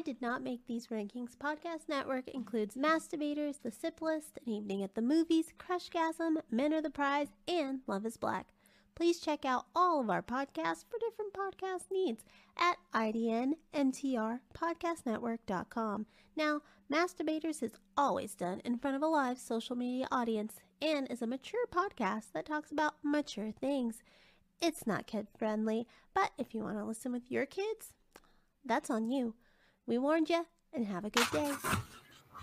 I did not make these rankings. Podcast Network includes Mass Debaters, The Sip List, An Evening at the Movies, Crushgasm, Men Are the Prize, and Love is Black. Please check out all of our podcasts for different podcast needs at idnmtrpodcastnetwork.com. Now, Mass Debaters is always done in front of a live social media audience and is a mature podcast that talks about mature things. It's not kid friendly, but if you want to listen with your kids, that's on you. We warned you, and have a good day.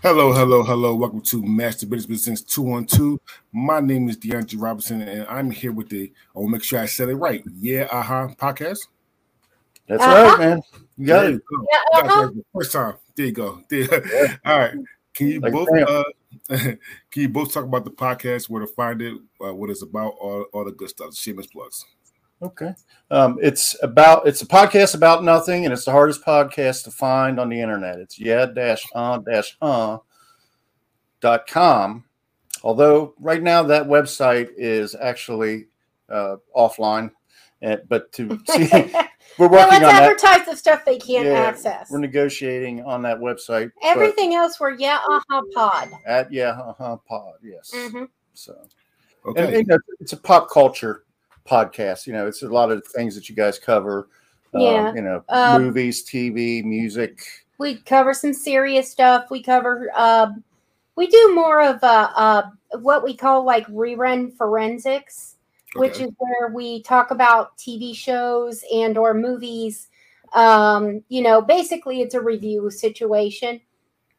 Hello, hello, hello. Welcome to Master Business Business 212. My name is DeAndre Robinson, and I'm here with the, I will make sure I said it right. Yeah, uh-huh, podcast. That's uh-huh. right, man. You got it. Yeah, uh-huh. First time. There you go. There. Yeah. All right. Can you like both uh, can you both talk about the podcast, where to find it, uh, what it's about, all, all the good stuff, shameless plugs. Okay. Um, it's about it's a podcast about nothing, and it's the hardest podcast to find on the internet. It's yeah dash on dash huh dot com. Although right now that website is actually uh, offline, and, but to see, we're working let's on advertise that. the stuff they can't yeah, access. We're negotiating on that website. Everything else, we're yeah uh-huh pod at yeah uh-huh pod. Yes. Mm-hmm. So, okay, and, and, it's a pop culture podcast. You know, it's a lot of things that you guys cover. Um, yeah. Um, you know, um, movies, TV, music. We cover some serious stuff. We cover. Uh, we do more of uh, uh, what we call like rerun forensics, okay. which is where we talk about TV shows and or movies. Um, you know, basically, it's a review situation.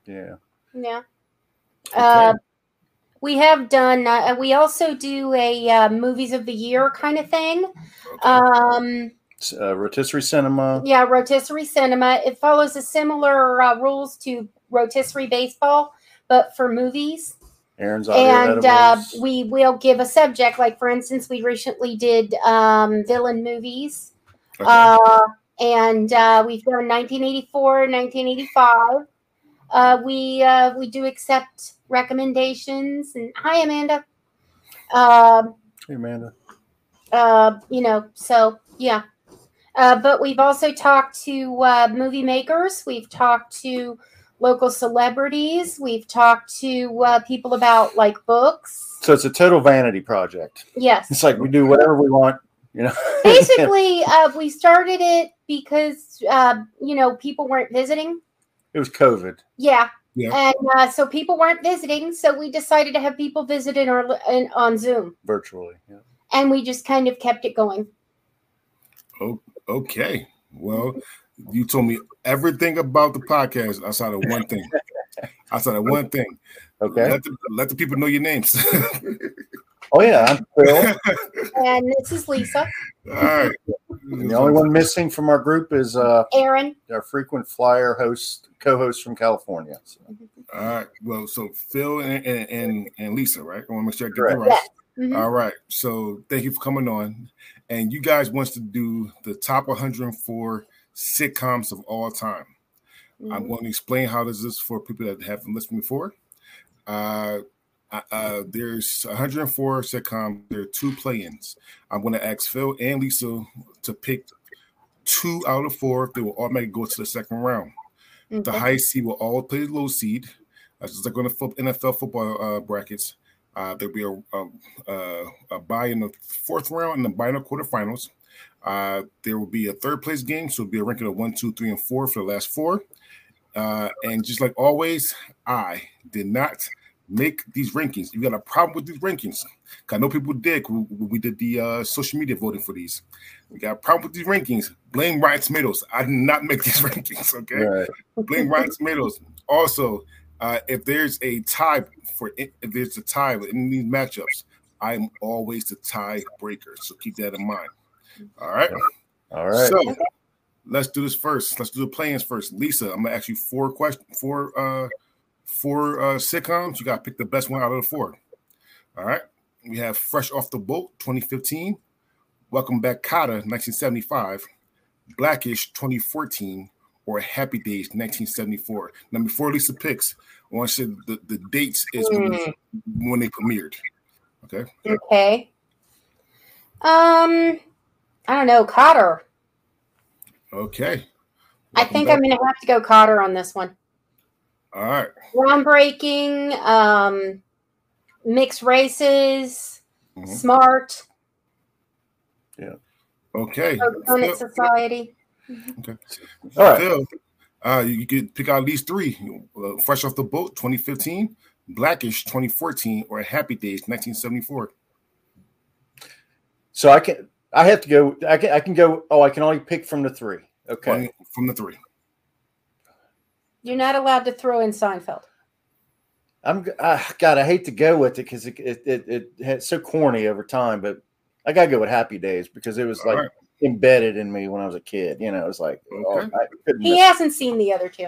Yeah. Yeah. Okay. Uh, we have done. Uh, we also do a uh, movies of the year kind of thing. Okay. Um, uh, rotisserie cinema. Yeah, rotisserie cinema. It follows a similar uh, rules to rotisserie baseball, but for movies. Aaron's and uh, we will give a subject. Like for instance, we recently did um, villain movies, okay. uh, and uh, we've done 1984, 1985. Uh, we uh, we do accept recommendations. And hi, Amanda. Um, hey, Amanda. Uh, you know, so yeah. Uh, but we've also talked to uh, movie makers. We've talked to local celebrities. We've talked to uh, people about like books. So it's a total vanity project. Yes. It's like we do whatever we want, you know. Basically, uh, we started it because uh, you know people weren't visiting. It was COVID. Yeah, yeah. And uh, so people weren't visiting, so we decided to have people visit in our in, on Zoom virtually. Yeah. And we just kind of kept it going. Oh, okay. Well, you told me everything about the podcast outside of one thing. outside of one thing. Okay. Let the, let the people know your names. oh yeah, I'm Phil. and this is Lisa. All right. And the only one missing from our group is uh Aaron, our frequent flyer host, co-host from California. So. All right. Well, so Phil and and, and Lisa, right? I want to make sure I get that right. Mm-hmm. All right. So thank you for coming on. And you guys wants to do the top 104 sitcoms of all time. Mm-hmm. I'm going to explain how this is for people that haven't listened before. Uh, uh, there's 104 sitcoms. There are two play-ins. I'm going to ask Phil and Lisa to pick two out of four. They will automatically go to the second round. Mm-hmm. The high seed will all play the low seed. Uh, just like on the NFL football uh, brackets. Uh, there'll be a, a, a, bye in the fourth round and the bye in the quarterfinals. Uh, there will be a third place game, so it'll be a ranking of one, two, three, and four for the last four. Uh, and just like always, I did not make these rankings. You got a problem with these rankings? I know people did. We, we did the uh, social media voting for these. We got a problem with these rankings. Blame Rotten Tomatoes. I did not make these rankings. Okay, right. blame Rotten Tomatoes. Also, uh, if there's a tie for if there's a tie in these matchups, I'm always the tiebreaker. So keep that in mind. All right. All right. So let's do this first. Let's do the plans first. Lisa, I'm gonna ask you four questions, four uh four uh, sitcoms. You got to pick the best one out of the four. All right. We have Fresh Off the Boat 2015, Welcome Back Kotter 1975, Blackish 2014, or Happy Days 1974. Now, before Lisa picks, I want to say the, the dates is when, hmm. when they premiered. Okay. Okay. Um, I don't know, Kotter. Okay. I think back. I'm going to have to go Kotter on this one. All right. Groundbreaking, um, mixed races, mm-hmm. smart. Yeah. Okay. Phil, society. Okay. All right. Phil, uh, you could pick out at least three. Uh, Fresh off the boat, 2015, Blackish, 2014, or Happy Days, 1974. So I can, I have to go. I can, I can go. Oh, I can only pick from the three. Okay. One from the three. You're not allowed to throw in Seinfeld. I'm uh, God. I hate to go with it because it, it, it it it's so corny over time, but I gotta go with Happy Days because it was like right. embedded in me when I was a kid. You know, it's like oh, okay. oh, he hasn't seen the other two.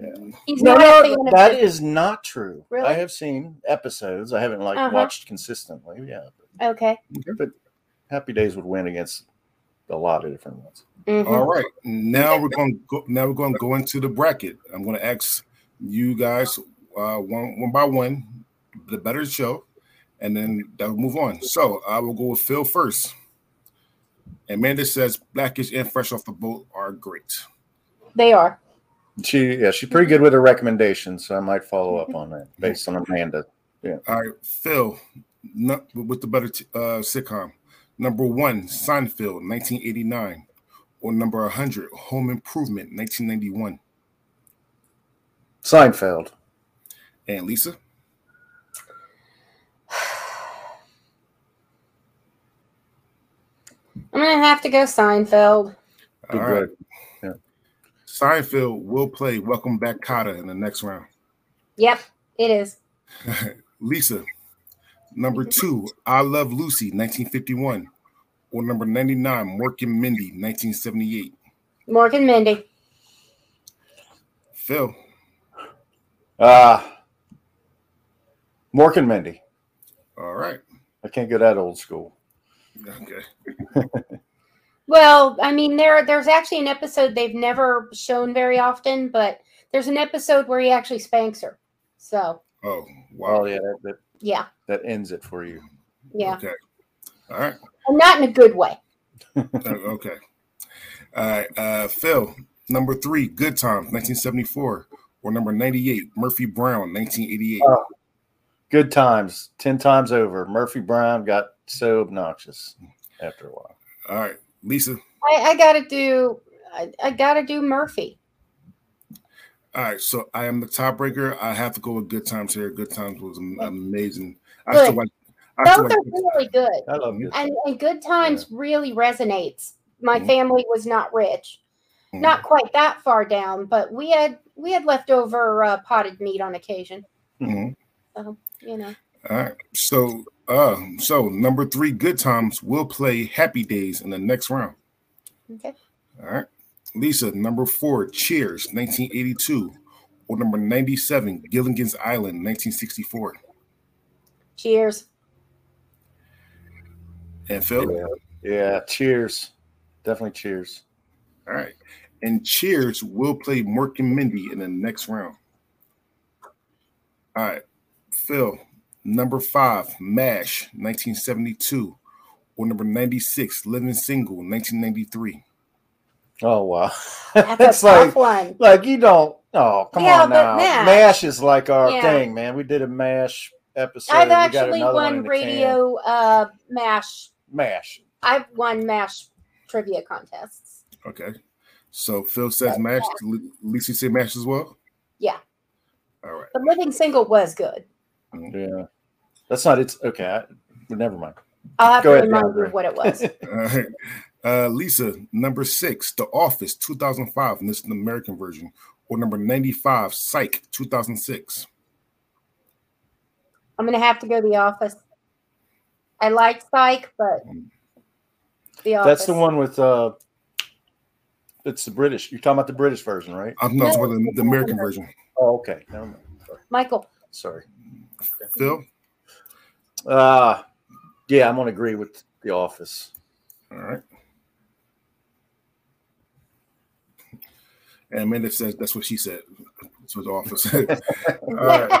Yeah. He's no, no, that is not true. Really? I have seen episodes. I haven't like uh-huh. watched consistently. Yeah. But, okay. But Happy Days would win against a lot of different ones. Mm-hmm. All right, now we're going to go, now we're going to go into the bracket. I'm going to ask you guys uh, one one by one the better show, and then that'll move on. So I will go with Phil first. Amanda says Blackish and Fresh off the boat are great. They are. She yeah, she's pretty good with her recommendations, so I might follow up on that based on Amanda. Yeah. All right, Phil, not, with the better t- uh, sitcom. Number one, Seinfeld, 1989. Or number 100, Home Improvement, 1991. Seinfeld. And Lisa? I'm going to have to go Seinfeld. All right. Yeah. Seinfeld will play Welcome Back Kotter in the next round. Yep, it is. Lisa, Number two, I Love Lucy, 1951. Or number 99, Mork and Mindy, 1978. Mork and Mindy. Phil. Uh, Mork and Mindy. All right. I can't get that old school. Okay. well, I mean, there there's actually an episode they've never shown very often, but there's an episode where he actually spanks her. So. Oh wow! Oh yeah, that, that yeah. That ends it for you. Yeah. Okay. All right. And not in a good way. Uh, okay. All right. Uh, Phil, number three, Good Times, 1974. Or number 98, Murphy Brown, 1988. Oh, good times, 10 times over. Murphy Brown got so obnoxious after a while. All right. Lisa. I, I got to do, I, I got to do Murphy. All right, so I am the tiebreaker. I have to go with Good Times here. Good Times was amazing. Good. I still like. I Both still are really good. I love you. And, and Good Times yeah. really resonates. My mm-hmm. family was not rich, mm-hmm. not quite that far down, but we had we had leftover uh, potted meat on occasion. Mm-hmm. So you know. All right, so uh, so number three, Good Times will play Happy Days in the next round. Okay. All right. Lisa, number four, Cheers, 1982. Or number 97, Gilligan's Island, 1964. Cheers. And Phil? Yeah, yeah, cheers. Definitely cheers. All right. And Cheers will play Mork and Mindy in the next round. All right. Phil, number five, MASH, 1972. Or number 96, Living Single, 1993. Oh wow, that's like one. like you don't. Oh come yeah, on now, Mash. Mash is like our yeah. thing, man. We did a Mash episode. I've actually won radio uh, Mash. Mash. I've won Mash trivia contests. Okay, so Phil says but, Mash. Yeah. Lisa say Mash as well. Yeah. All right. The Living Single was good. Mm-hmm. Yeah, that's not. It's okay. I, never mind. I'll have Go to ahead, remind you what it was. All right. Uh, Lisa, number six, The Office, 2005, and this is the American version. Or number 95, Psych, 2006. I'm going to have to go to The Office. I like Psych, but mm. The Office. That's the one with, uh, it's the British. You're talking about the British version, right? I'm not talking about the, the American version. Oh, okay. Never mind. Sorry. Michael. Sorry. Phil? Uh, yeah, I'm going to agree with The Office. All right. And Amanda says that's what she said. That's what the office said. All right.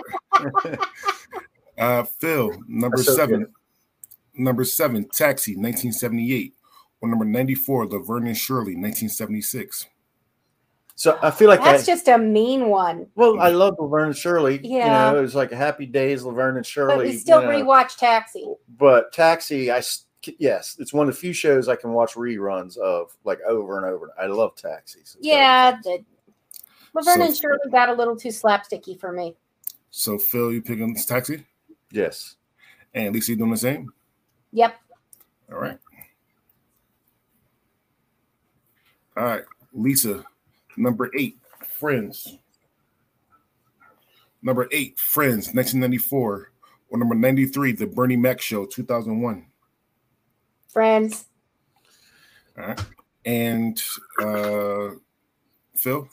Uh, Phil, number so seven. Good. Number seven, Taxi, 1978. Or number 94, Laverne and Shirley, 1976. So I feel like That's I, just a mean one. well, I love Laverne and Shirley. Yeah. you know, it was like Happy Days, Laverne and Shirley. But we still you know. rewatch Taxi. But Taxi, I s- yes, it's one of the few shows I can watch reruns of like over and over. I love Taxi. so- Yeah, the, Laverne So- and Shirley got a little too slapsticky for me. So Phil, you picking this taxi, Yes. and Lisa, you doing the same? Yep. All right. All right, Lisa, number eight, Friends. Number eight, Friends, 1994. Or number 93, The Bernie Mac Show, 2001. Friends. All right. And uh Phil?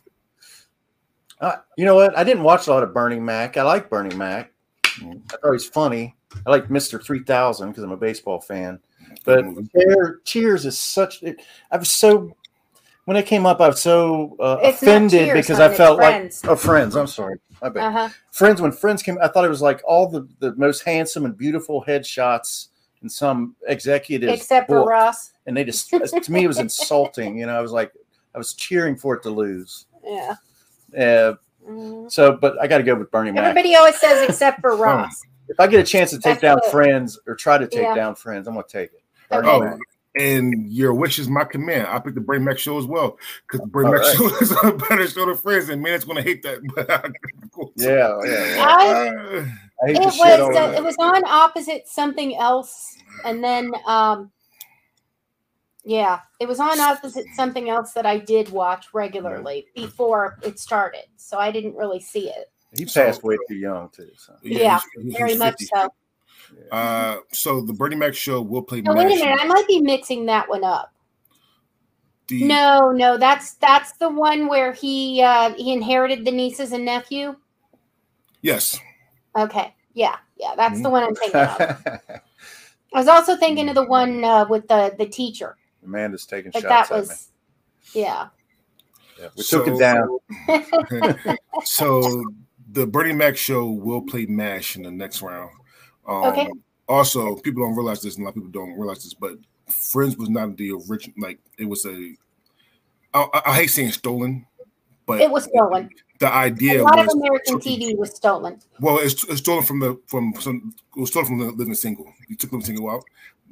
Uh, you know what? I didn't watch a lot of Bernie Mac. I like Bernie Mac. I thought he's funny. I like Mister Three Thousand because I'm a baseball fan. But Good movie. Cheer- Cheers is such. It, I was so when it came up, I was so uh, offended Cheers, because hon, I it's felt Friends. like oh, Friends. I'm sorry, my bad. Uh huh. Friends. When Friends came, I thought it was like all the the most handsome and beautiful headshots some executive Except for Ross. and they just to me it was insulting. You know, I was like I was cheering for it to lose. Yeah. Uh, Mhm. so, but I got to go with Bernie Mac. Everybody always says except for Ross. If I get a chance to take That's down good. Friends or try to take Yeah. down Friends, I'm going to take it. Bernie Oh, Mac. And your wish is my command. I picked the Bernie Mac Show as well because the Bernie All Mac right. Show is a better show than Friends, and man, it's going to hate that. Yeah, yeah. yeah. I, I it was uh, it was on opposite something else, and then um, yeah, it was on opposite something else that I did watch regularly before it started, so I didn't really see it. He passed way too young too. So. Yeah, he's- he's Very much 50. So. Uh, so the Bernie Mac Show will play. Oh, wait a minute, I might be mixing that one up. The- No, no, that's that's the one where he uh, he inherited the nieces and nephew. Yes. Okay, yeah, yeah, that's the one I'm thinking of. I was also thinking of the one uh, with the the teacher, Amanda's taking but shots that at me. was yeah. Yeah, we took it down. so the Bernie Mac Show will play MASH in the next round. Um, Okay. Also, people don't realize this, and a lot of people don't realize this, but Friends was not the original. Like it was a. I, I- I hate saying stolen, but It was stolen. The idea a lot was of American TV was stolen. Well, it's, it's stolen from the from some. It was stolen from the Living Single. You took Living Single out.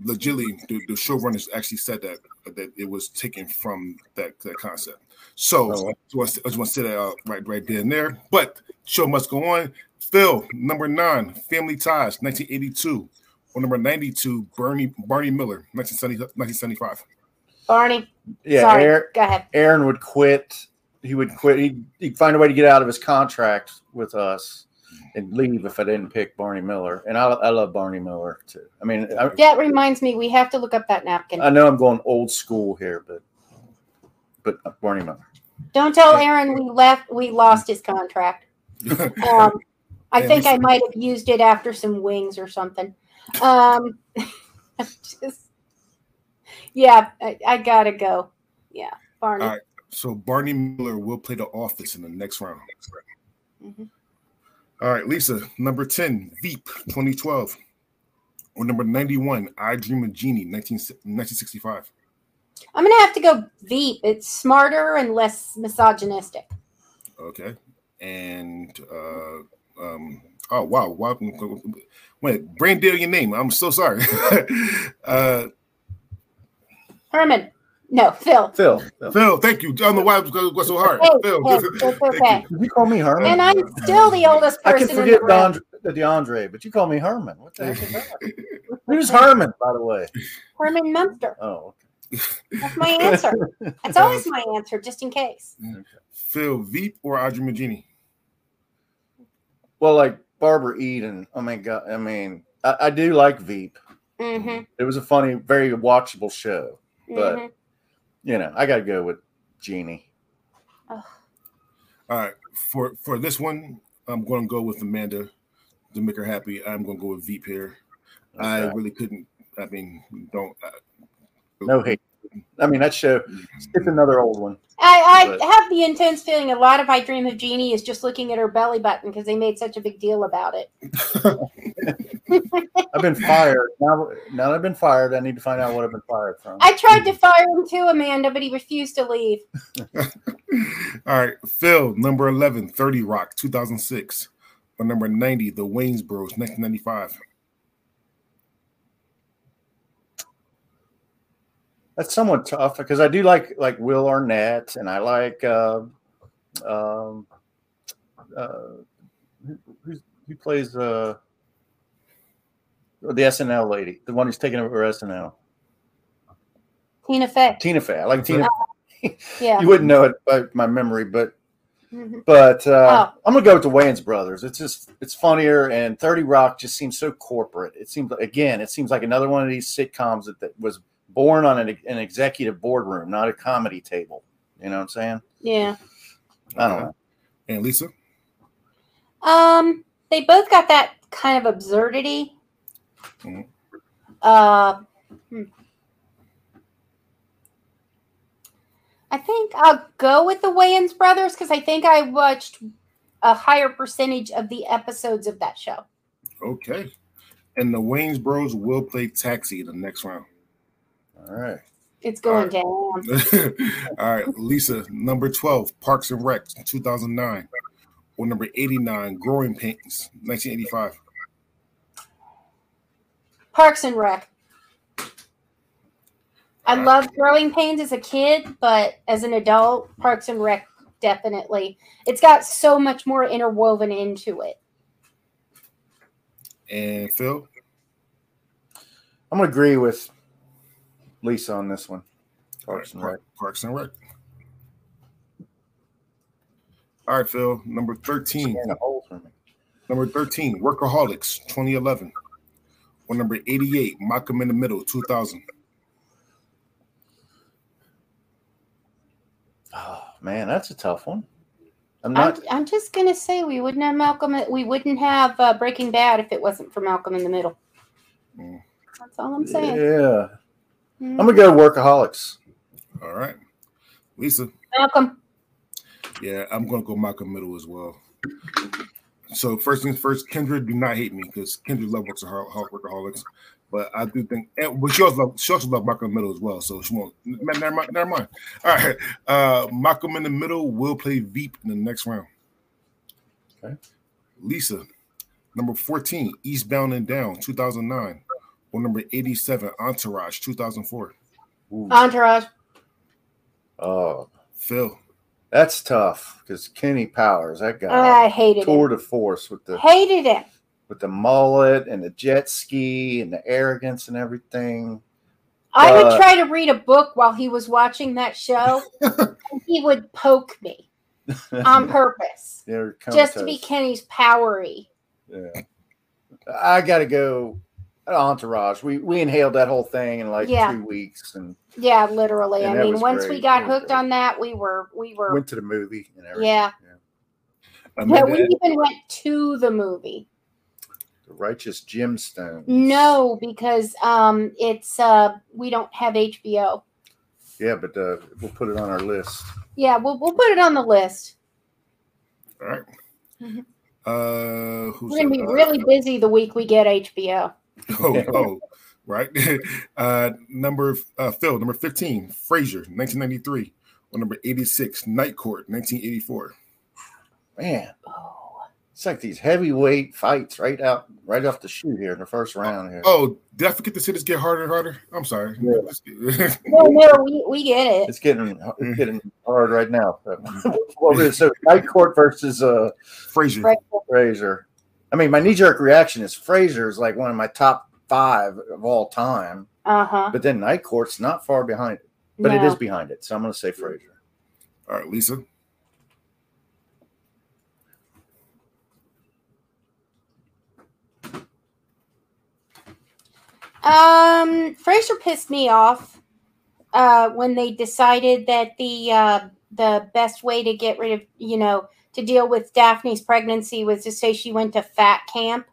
Legitly, the, the showrunners actually said that that it was taken from that that concept. So, Oh, wow. so I just want to say that out right right there and there. But show must go on. Phil, number nine, Family Ties, 1982. Or number 92, Bernie Barney Miller, 1970, 1975. Barney, Yeah, sorry, Aaron, go ahead. Aaron would quit. He would quit. He'd, he'd find a way to get out of his contract with us and leave if I didn't pick Barney Miller. And I, I love Barney Miller too. I mean, I, That reminds me, we have to look up that napkin. I know I'm going old school here, but but Barney Miller. Don't tell Aaron we left. We lost his contract. Um, I Yeah, think I might have used it after some wings or something. Um, just, yeah, I, I gotta go. Yeah, Barney. All right. So Barney Miller will play the office in the next round. Mhm. All right, Lisa, number 10, Veep 2012. Or number 91, I Dream of Jeannie 19, 1965. I'm gonna have to go Veep. It's smarter and less misogynistic. Okay. And uh um oh wow, wow wait, brain deal your name. I'm so sorry. uh Herman, no, Phil. Phil, Phil. Phil, thank you. I don't know why it was so hard. Hey, Phil, hey, thank it's you. okay. Did you call me Herman? And I'm still the oldest person. I person can in forget the room. DeAndre, DeAndre, but you call me Herman. What the heck is that? Who's Herman, by the way? Herman Munster. Oh, That's my answer. That's always my answer, just in case. Phil, Veep or I Dream of Jeannie? Well, like Barbara Eden. Oh my god! I mean, I, I do like Veep. Mm-hmm. It was a funny, very watchable show. But- hmm You know, I got to go with Jeannie. All right, for for this one, I'm going to go with Amanda to make her happy. I'm going to go with Veep here. I really couldn't. I mean, don't. Uh, No hate. I mean, that show. It's another old one. I, I have the intense feeling a lot of I Dream of Jeannie is just looking at her belly button because they made such a big deal about it. I've been fired. Now, now that I've been fired, I need to find out what I've been fired from. I tried to fire him too, Amanda, but he refused to leave. All right. Phil, number 11, 30 Rock, 2006. Or number 90, The Wayans Bros, 1995. That's somewhat tough because I do like like Will Arnett and I like uh, um, uh, who, who plays uh, the SNL lady, the one who's taking over SNL. Tina Fey. Tina Fey. I like Tina. yeah. you wouldn't know it by my memory, but mm-hmm. but uh, oh. I'm gonna go with the Wayans brothers. It's just it's funnier, and Thirty Rock just seems so corporate. It seems again, it seems like another one of these sitcoms that, that was born on an, an executive boardroom, not a comedy table. You know what I'm saying? Yeah. I don't know. And Lisa? Um, they both got that kind of absurdity. Mm-hmm. Uh, hmm. I think I'll go with the Wayans brothers because I think I watched a higher percentage of the episodes of that show. Okay. And the Wayans bros will play taxi the next round. All right. It's going All right. down. All right, Lisa, number 12, Parks and Rec, 2009. Or number 89, Growing Pains, 1985. Parks and Rec. I right. loved Growing Pains as a kid, but as an adult, Parks and Rec definitely. It's got so much more interwoven into it. And Phil? I'm going to agree with Lisa on this one. Parks and Rec. Parks and Rec. All right, Phil. Number 13. Number 13, Workaholics, 2011. Or number 88, Malcolm in the Middle, 2000. Oh, man, that's a tough one. I'm not. I'm, I'm just gonna say we wouldn't have Malcolm. We wouldn't have uh, Breaking Bad if it wasn't for Malcolm in the Middle. Mm. That's all I'm saying. Yeah. I'm gonna go workaholics. All right, Lisa. Malcolm. Yeah, I'm gonna go Malcolm Middle as well. So first things first, Kendra, do not hate me because Kendra loves works hard workaholics, but I do think, and but she also love, she also love Malcolm Middle as well. So she won't. Never mind. Never mind. All right, uh, Malcolm in the Middle will play Veep in the next round. Okay. Lisa, number 14, Eastbound and Down, 2009 or number 87, Entourage, 2004? Ooh. Entourage. Oh, Phil. That's tough because Kenny Powers, that guy, oh, I hated tour de force with the hated it with the mullet and the jet ski and the arrogance and everything. I but, would uh, try to read a book while he was watching that show, and he would poke me on purpose, just to be Kenny's powery. Yeah, I got to go Entourage. We we inhaled that whole thing in like yeah. two weeks, and yeah, literally. And I mean, once great. we got hooked great. on that, we were we were went to the movie and everything. Yeah, yeah. yeah we even went to the movie. The Righteous Gemstones. No, because um, it's uh, we don't have HBO. Yeah, but uh, we'll put it on our list. Yeah, we'll we'll put it on the list. All right. mm-hmm. Uh, We're gonna be really busy the week we get HBO. Oh, oh, right. Uh, number uh, Phil, number 15, Frasier, 1993. Or number 86, Night Court, 1984. Man, oh, it's like these heavyweight fights right out, right off the shoot here in the first round here. Oh, did I forget to say this get harder and harder? I'm sorry. Yeah. no, no, we, we get it. It's getting it's getting hard right now. well, so Night Court versus uh Frasier. Frasier. I mean, my knee jerk reaction is Frasier is like one of my top five of all time. Uh huh. But then Night Court's not far behind it, but no. it is behind it. So I'm going to say Frasier. All right, Lisa. Um, Frasier pissed me off uh, when they decided that the uh, the best way to get rid of you know to deal with Daphne's pregnancy was to say she went to fat camp.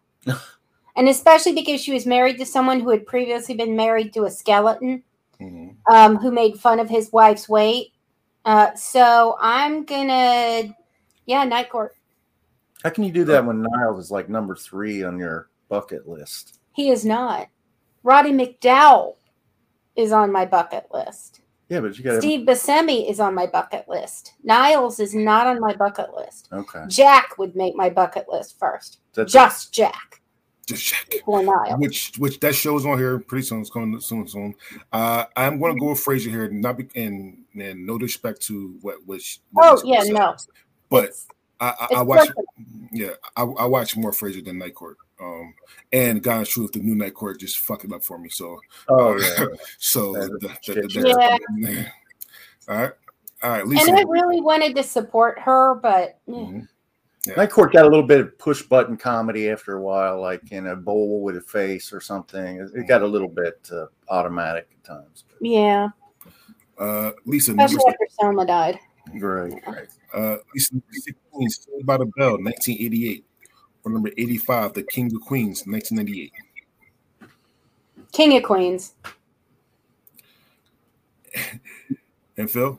and especially because she was married to someone who had previously been married to a skeleton. mm-hmm. um, who made fun of his wife's weight. Uh, so I'm gonna, yeah, Night Court. How can you do that when Niles is like number three on your bucket list? He is not. Roddy McDowall is on my bucket list. Yeah, but you got Steve Buscemi is on my bucket list. Niles is not on my bucket list. Okay. Jack would make my bucket list first. That's Just Jack. Just Jack. Before Niles. Which which that show's on here pretty soon. It's coming soon soon. Uh, I'm going to go with Frasier here, not be, and and no disrespect to what which. Oh yeah, no. But it's, I, I, I watch. Yeah, I, I watch more Frasier than Night Court. Um, and God's truth, the new night court just fucked it up for me. So, oh, uh, yeah. so the, the, the, yeah. all right, all right. Lisa. And I really wanted to support her, but mm-hmm. yeah. Night Court got a little bit of push button comedy after a while, like in a bowl with a face or something. It got a little bit uh, automatic at times. Yeah. Uh, Lisa, especially after Selma died. Right. Right. Uh, Lisa, Saved by the Bell, 1988 or number 85, The King of Queens, 1998? King of Queens. and Phil?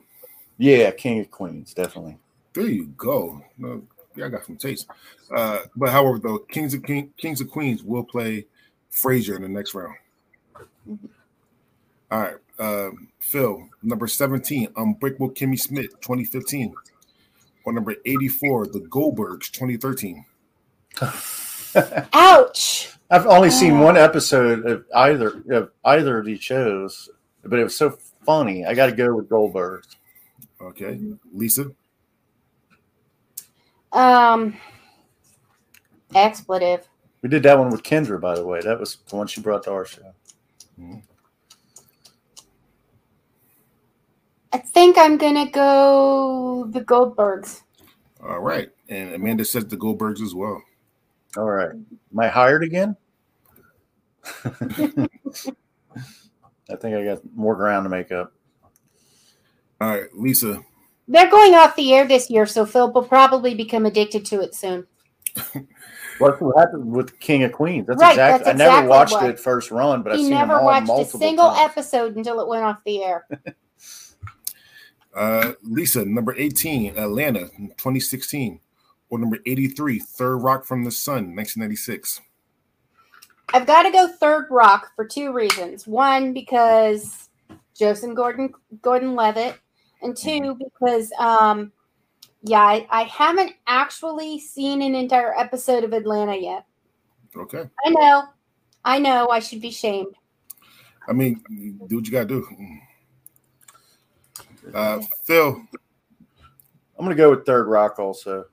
Yeah, King of Queens, definitely. There you go. No, yeah, I got some taste. Uh, but however, though, Kings of King, Kings of Queens will play Frasier in the next round. Mm-hmm. All right. Um, Phil, number 17, Unbreakable Kimmy Schmidt, 2015. Or number 84, The Goldbergs, 2013. Ouch. I've only seen one episode of either of either of these shows, but it was so funny. I got to go with Goldbergs. Okay, Lisa. Um, expletive. We did that one with Kendra, by the way. That was the one she brought to our show. Mm-hmm. I think I'm gonna go the Goldbergs. All right, and Amanda says the Goldbergs as well. All right. Am I hired again? I think I got more ground to make up. All right, Lisa. They're going off the air this year, so Phil will probably become addicted to it soon. What happened with King of Queens? That's right, exactly. That's exactly I never watched what. it first run, but he I've never watched a single times. episode until it went off the air. uh, Lisa, number eighteen, Atlanta, twenty sixteen or number 83, Third Rock from the Sun, 1996? I've got to go Third Rock for two reasons. One, because Joseph Gordon Gordon Levitt, and two, mm-hmm. because um, yeah, I, I haven't actually seen an entire episode of Atlanta yet. Okay. I know. I know. I should be shamed. I mean, do what you gotta do. Uh, Phil. I'm gonna go with Third Rock also.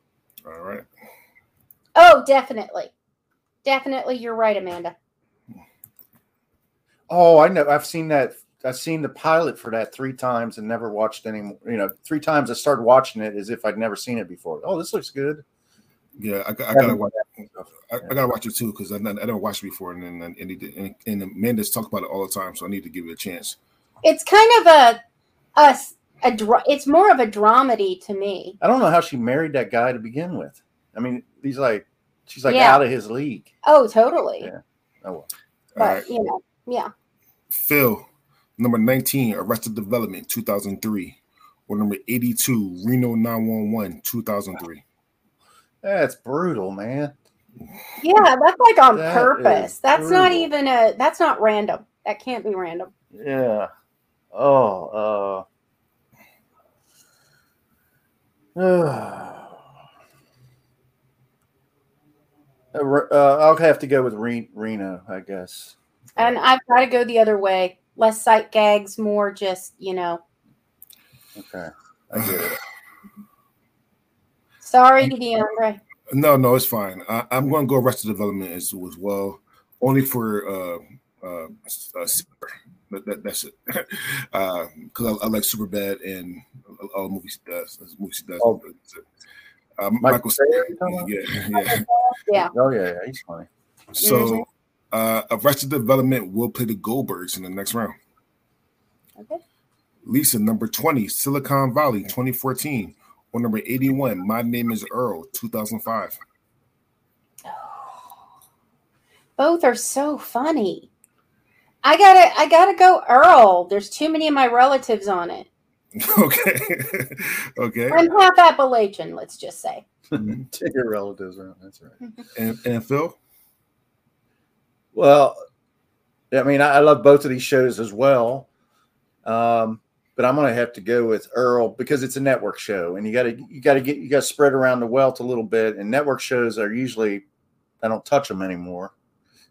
All right. Oh, definitely. Definitely. You're right, Amanda. Oh, I know. I've seen that. I've seen the pilot for that three times and never watched any. You know, three times I started watching it as if I'd never seen it before. Oh, this looks good. Yeah, I, I gotta watch. I, I, gotta watch it too because I, I never watched it before, and and and, and, and Amanda's talk about it all the time, so I need to give it a chance. It's kind of a a a dra- it's more of a dramedy to me. I don't know how she married that guy to begin with. I mean, he's like she's like yeah. out of his league. Oh, totally. Yeah. Oh well. But right. you know, yeah. Phil, number 19, Arrested Development, 2003. Or number 82, Reno 911, 2003. That's brutal, man. Yeah, that's like on that purpose. That's brutal. not even a that's not random. That can't be random. Yeah. Oh, uh uh, I'll have to go with Reno, I guess. And I've got to go the other way. Less sight gags, more just, you know. Okay. I get it. Sorry, DeAndre. No, no, it's fine. I, am going to go Arrested Development as, as well, only for uh, uh, uh, that, that, that's it. Because uh, I, I, like Super Bad and all the movies he does. Movies he does. Oh. Uh, Michael, Michael yeah, yeah, yeah. Oh yeah, yeah, he's funny. So, mm-hmm. uh, Arrested Development will play the Goldbergs in the next round. Okay. Lisa, number 20, Silicon Valley, 2014. Or number 81, My Name is Earl, 2005. Both are so funny. I gotta I gotta go Earl. There's too many of my relatives on it. Okay. okay. I'm half Appalachian, let's just say. Mm-hmm. Take your relatives around. That's right. And, and Phil? Well, I mean, I love both of these shows as well. Um, but I'm gonna have to go with Earl because it's a network show, and you got to you got to get you got to spread around the wealth a little bit. And network shows are usually I don't touch them anymore,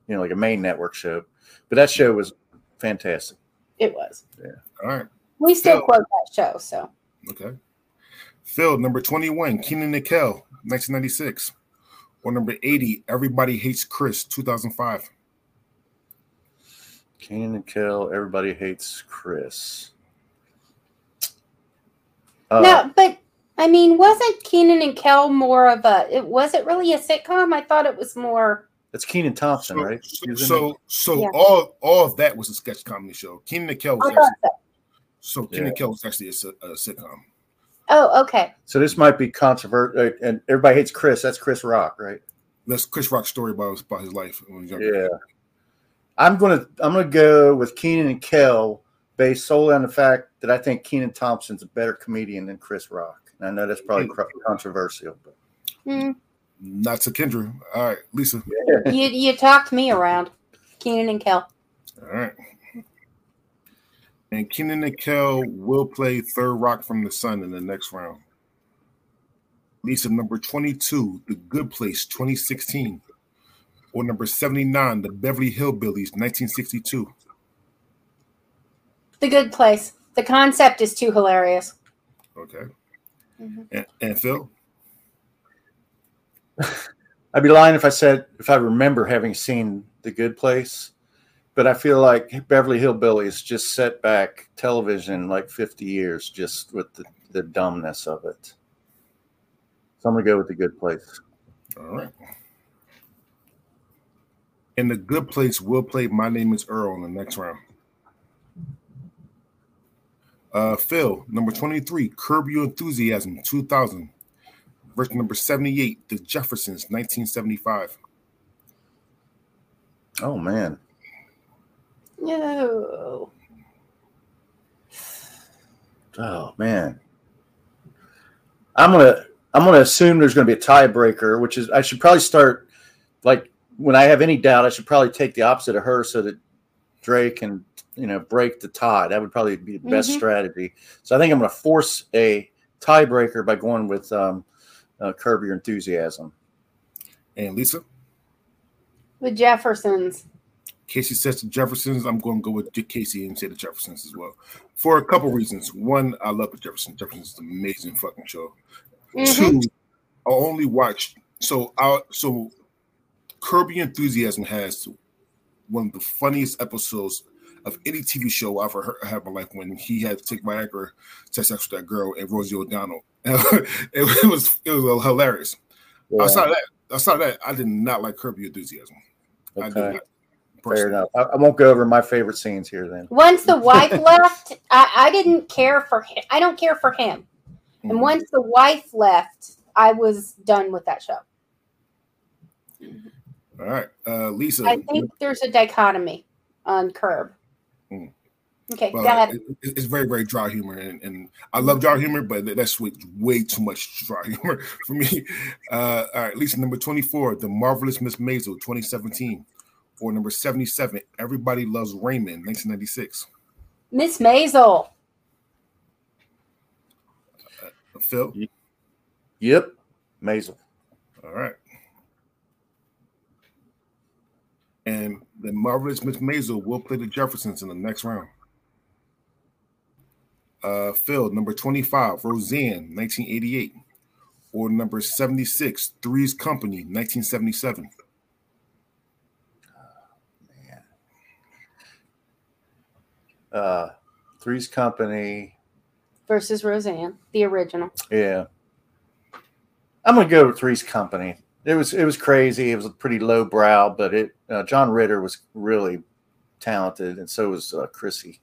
you know, like a main network show. But that show was fantastic. It was. Yeah. All right. We still Phil. quote that show, so Okay. Phil, number 21, Kenan and Kel, 1996. Or number 80, Everybody Hates Chris, 2005. Kenan and Kel, everybody hates Chris. Uh, no, but I mean, wasn't Kenan and Kel more of a? It was it really a sitcom? I thought it was more. That's Kenan Thompson, So, right? so, He so, so Yeah. all all of that was a sketch comedy show. Kenan and Kel was actually, so. so Keenan Yeah. Nickel was actually a, a sitcom. Oh, okay. So this might be controversial, and everybody hates Chris. That's Chris Rock, right? That's Chris Rock's story about his, about his life. when he younger. Yeah. I'm gonna I'm gonna go with Kenan and Kel based solely on the fact that I think Kenan Thompson's a better comedian than Chris Rock. And I know that's probably controversial, but Hmm. Not to Kendra. All right, Lisa. you you talked me around, Kenan and Kel. All right. And Kenan and Kel will play Third Rock from the Sun in the next round. Lisa, number 22, The Good Place, 2016. Or number 79, The Beverly Hillbillies, 1962. The Good Place. The concept is too hilarious. Okay. Mhm. And, and Phil? I'd be lying if I said if I remember having seen The Good Place, but I feel like Beverly Hillbillies just set back television like 50 years just with the, the dumbness of it. So I'm gonna go with The Good Place. All right. And The Good Place will play My Name is Earl in the next round. Uh, Phil, number 23, Curb Your Enthusiasm, 2000. Verse number 78, The Jeffersons, 1975. Oh man. No. Oh man. I'm gonna I'm gonna assume there's gonna be a tiebreaker, which is I should probably start like when I have any doubt, I should probably take the opposite of her so that Drake can you know break the tie. That would probably be the best Mhm. strategy. So I think I'm gonna force a tiebreaker by going with um, uh, Curb Your Enthusiasm. And Lisa, The Jeffersons. Casey says the Jeffersons. I'm going to go with Dick Casey and say the Jeffersons as well. For a couple reasons. One, I love the Jeffersons. Jeffersons is an amazing fucking show. Mhm. Two, I only watched so I so Curb Your Enthusiasm has one of the funniest episodes of any TV show I've ever heard, had in my life when he had to take Viagra to have sex with that girl and Rosie O'Donnell. it, was it was hilarious. I saw that, outside of that, I did not like Curb Your Enthusiasm. I did Okay. not. Fair enough. I, I won't go over my favorite scenes here then. Once the wife left, I, I didn't care for him. I don't care for him. And Mhm. once the wife left, I was done with that show. All right, uh, Lisa. I think there's a dichotomy on Curb. Mm. Okay, well, go ahead. it- it- it's very, very dry humor, and, and I love dry humor, but that's way, way too much dry humor for me. Uh, all right, Lisa, number 24, The Marvelous Miss Maisel, 2017. Or number 77, Everybody Loves Raymond, 1996. Miss Maisel. Phil? Yep. Maisel. All right. And the Marvelous Miss Maisel will play the Jeffersons in the next round. Uh, Phil, number 25, Roseanne, 1988. Or number 76, Three's Company, 1977. Uh, Three's Company. versus Roseanne, the original. Yeah. I'm gonna go with Three's Company. It was it was crazy. It was a pretty low brow, but it uh, John Ritter was really talented, and so was uh, Chrissy.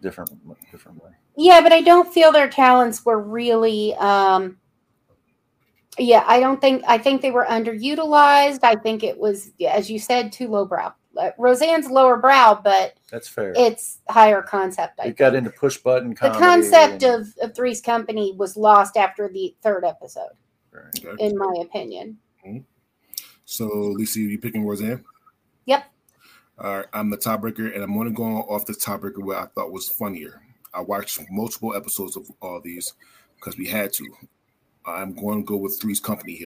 Different, different way. Yeah, but I don't feel their talents were really. Um, yeah, I don't think. I think they were underutilized. I think it was, as you said, too lowbrow. uh, Roseanne's lower brow, but that's fair. It's higher concept. I it got into push button. The concept and... of, of Three's Company was lost after the third episode, okay. in my opinion. Mm-hmm. So, Lisa, you picking Roseanne? Yep. All right, I'm the tiebreaker, and I'm going to go off the tiebreaker where I thought was funnier. I watched multiple episodes of all these because we had to. I'm going to go with Three's Company here.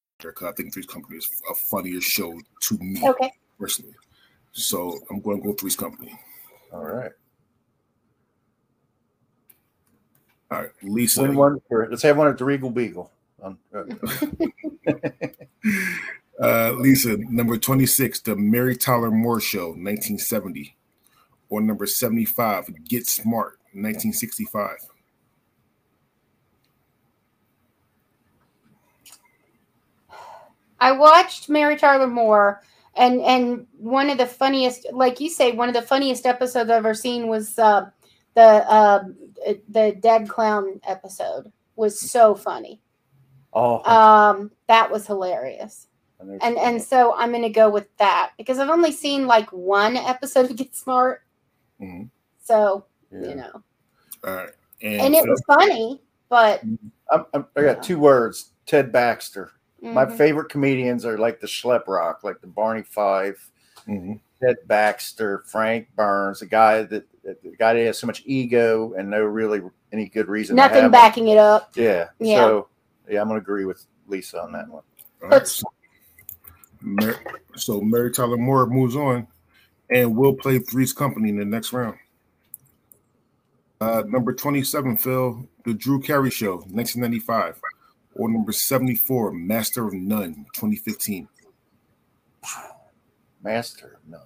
because I think Three's Company is a funnier show to me okay. personally. So I'm going to go Three's Company. All right. All right, Lisa. Win one for, let's have one at the Regal Beagle. Um, uh, uh, Lisa, number 26, The Mary Tyler Moore Show, 1970. Or number 75, Get Smart, 1965. I watched Mary Tyler Moore, and and one of the funniest, like you say, one of the funniest episodes I've ever seen was uh, the uh, the dead clown episode. Was so funny. Oh, um, that was hilarious. And and so I'm gonna go with that because I've only seen like one episode of Get Smart. Mm-hmm. So yeah. you know. All right. And, and it was funny, but I'm, I'm, i got two words: Ted Baxter. Mm-hmm. My favorite comedians are like the Schlep Rock, like the Barney Fife mm-hmm. Ted Baxter, Frank Burns, the guy that the guy that has so much ego and no really any good reason. Nothing backing it up. Yeah. Yeah. So yeah, I'm gonna agree with Lisa on that one. Right. So, Mary, so Mary Tyler Moore moves on, and we'll play Three's Company in the next round. Uh, number 27, Phil, The Drew Carey Show, 1995 or number 74, Master of None, 2015. Master of None.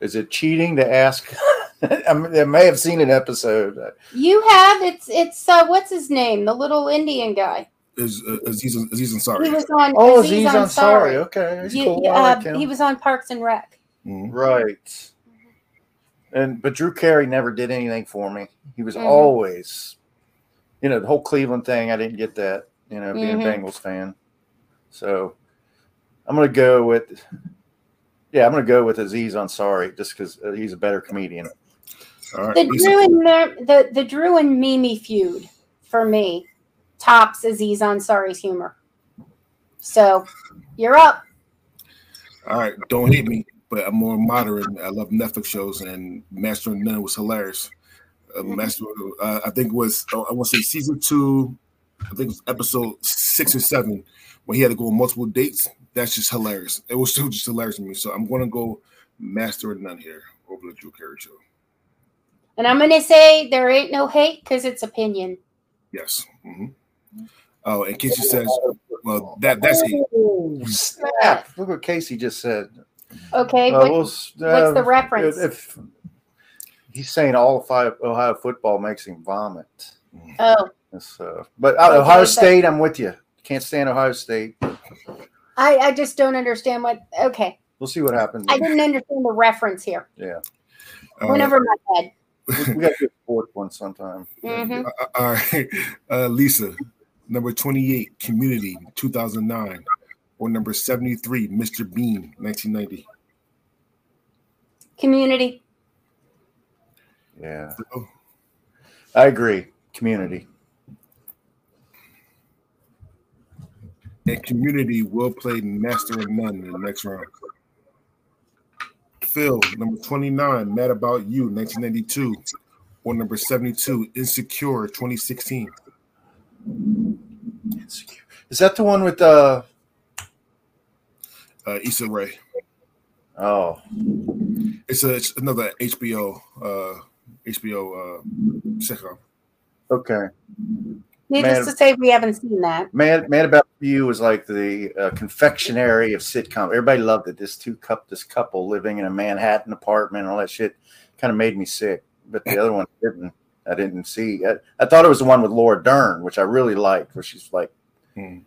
Is it cheating to ask? I may have seen an episode. You have. It's it's uh, what's his name? The little Indian guy. Is uh, Aziz, Aziz Ansari. He was on. Oh, Aziz, Aziz Ansari. Okay, you, cool. uh, like he was on Parks and Rec. Mm-hmm. Right. And but Drew Carey never did anything for me. He was mm-hmm. always you know, the whole Cleveland thing, I didn't get that, you know, being mm-hmm. a Bengals fan. So I'm going to go with, yeah, I'm going to go with Aziz Ansari just because uh, he's a better comedian. The Drew and the, the Drew and Mimi feud for me tops Aziz Ansari's humor. So you're up. All right, don't hit me, but I'm more moderate. I love Netflix shows, and Master of None was hilarious. Mm-hmm. Master, uh, I think it was uh, I want to say season two, I think it was episode six or seven, when he had to go on multiple dates. That's just hilarious. It was still just hilarious to me. So I'm gonna go Master of None here over the Drew Carey show. And I'm gonna say there ain't no hate because it's opinion. Yes. Mm-hmm. Oh, and Casey says, "Well, that that's hate." Snap! Look what Casey just said. Okay, uh, what, what's the reference? If, he's saying all five Ohio football makes him vomit. Oh. So, but uh, okay, Ohio State, I'm with you. Can't stand Ohio State. I, I just don't understand what. Okay. We'll see what happens. I didn't understand the reference here. Yeah. Uh, Went over my head. we got to get fourth one sometime. Mm-hmm. Uh, all right. Uh, Lisa, number 28, Community, 2009. Or number 73, Mr. Bean, 1990. Community. Yeah. I agree. Community. And community will play Master of None in the next round. Phil, number 29, Mad About You, 1992. Or number 72, Insecure, 2016. Insecure. Is that the one with uh uh Issa Rae? Oh. It's a it's another HBO uh HBO uh, sitcom. Okay. Needless to say, we haven't seen that. Man, Mad About You was like the uh, confectionery of sitcom. Everybody loved it. This two cup, this couple living in a Manhattan apartment, and all that shit, kind of made me sick. But the other one didn't. I didn't see. I, I, thought it was the one with Laura Dern, which I really liked, where she's like, hmm.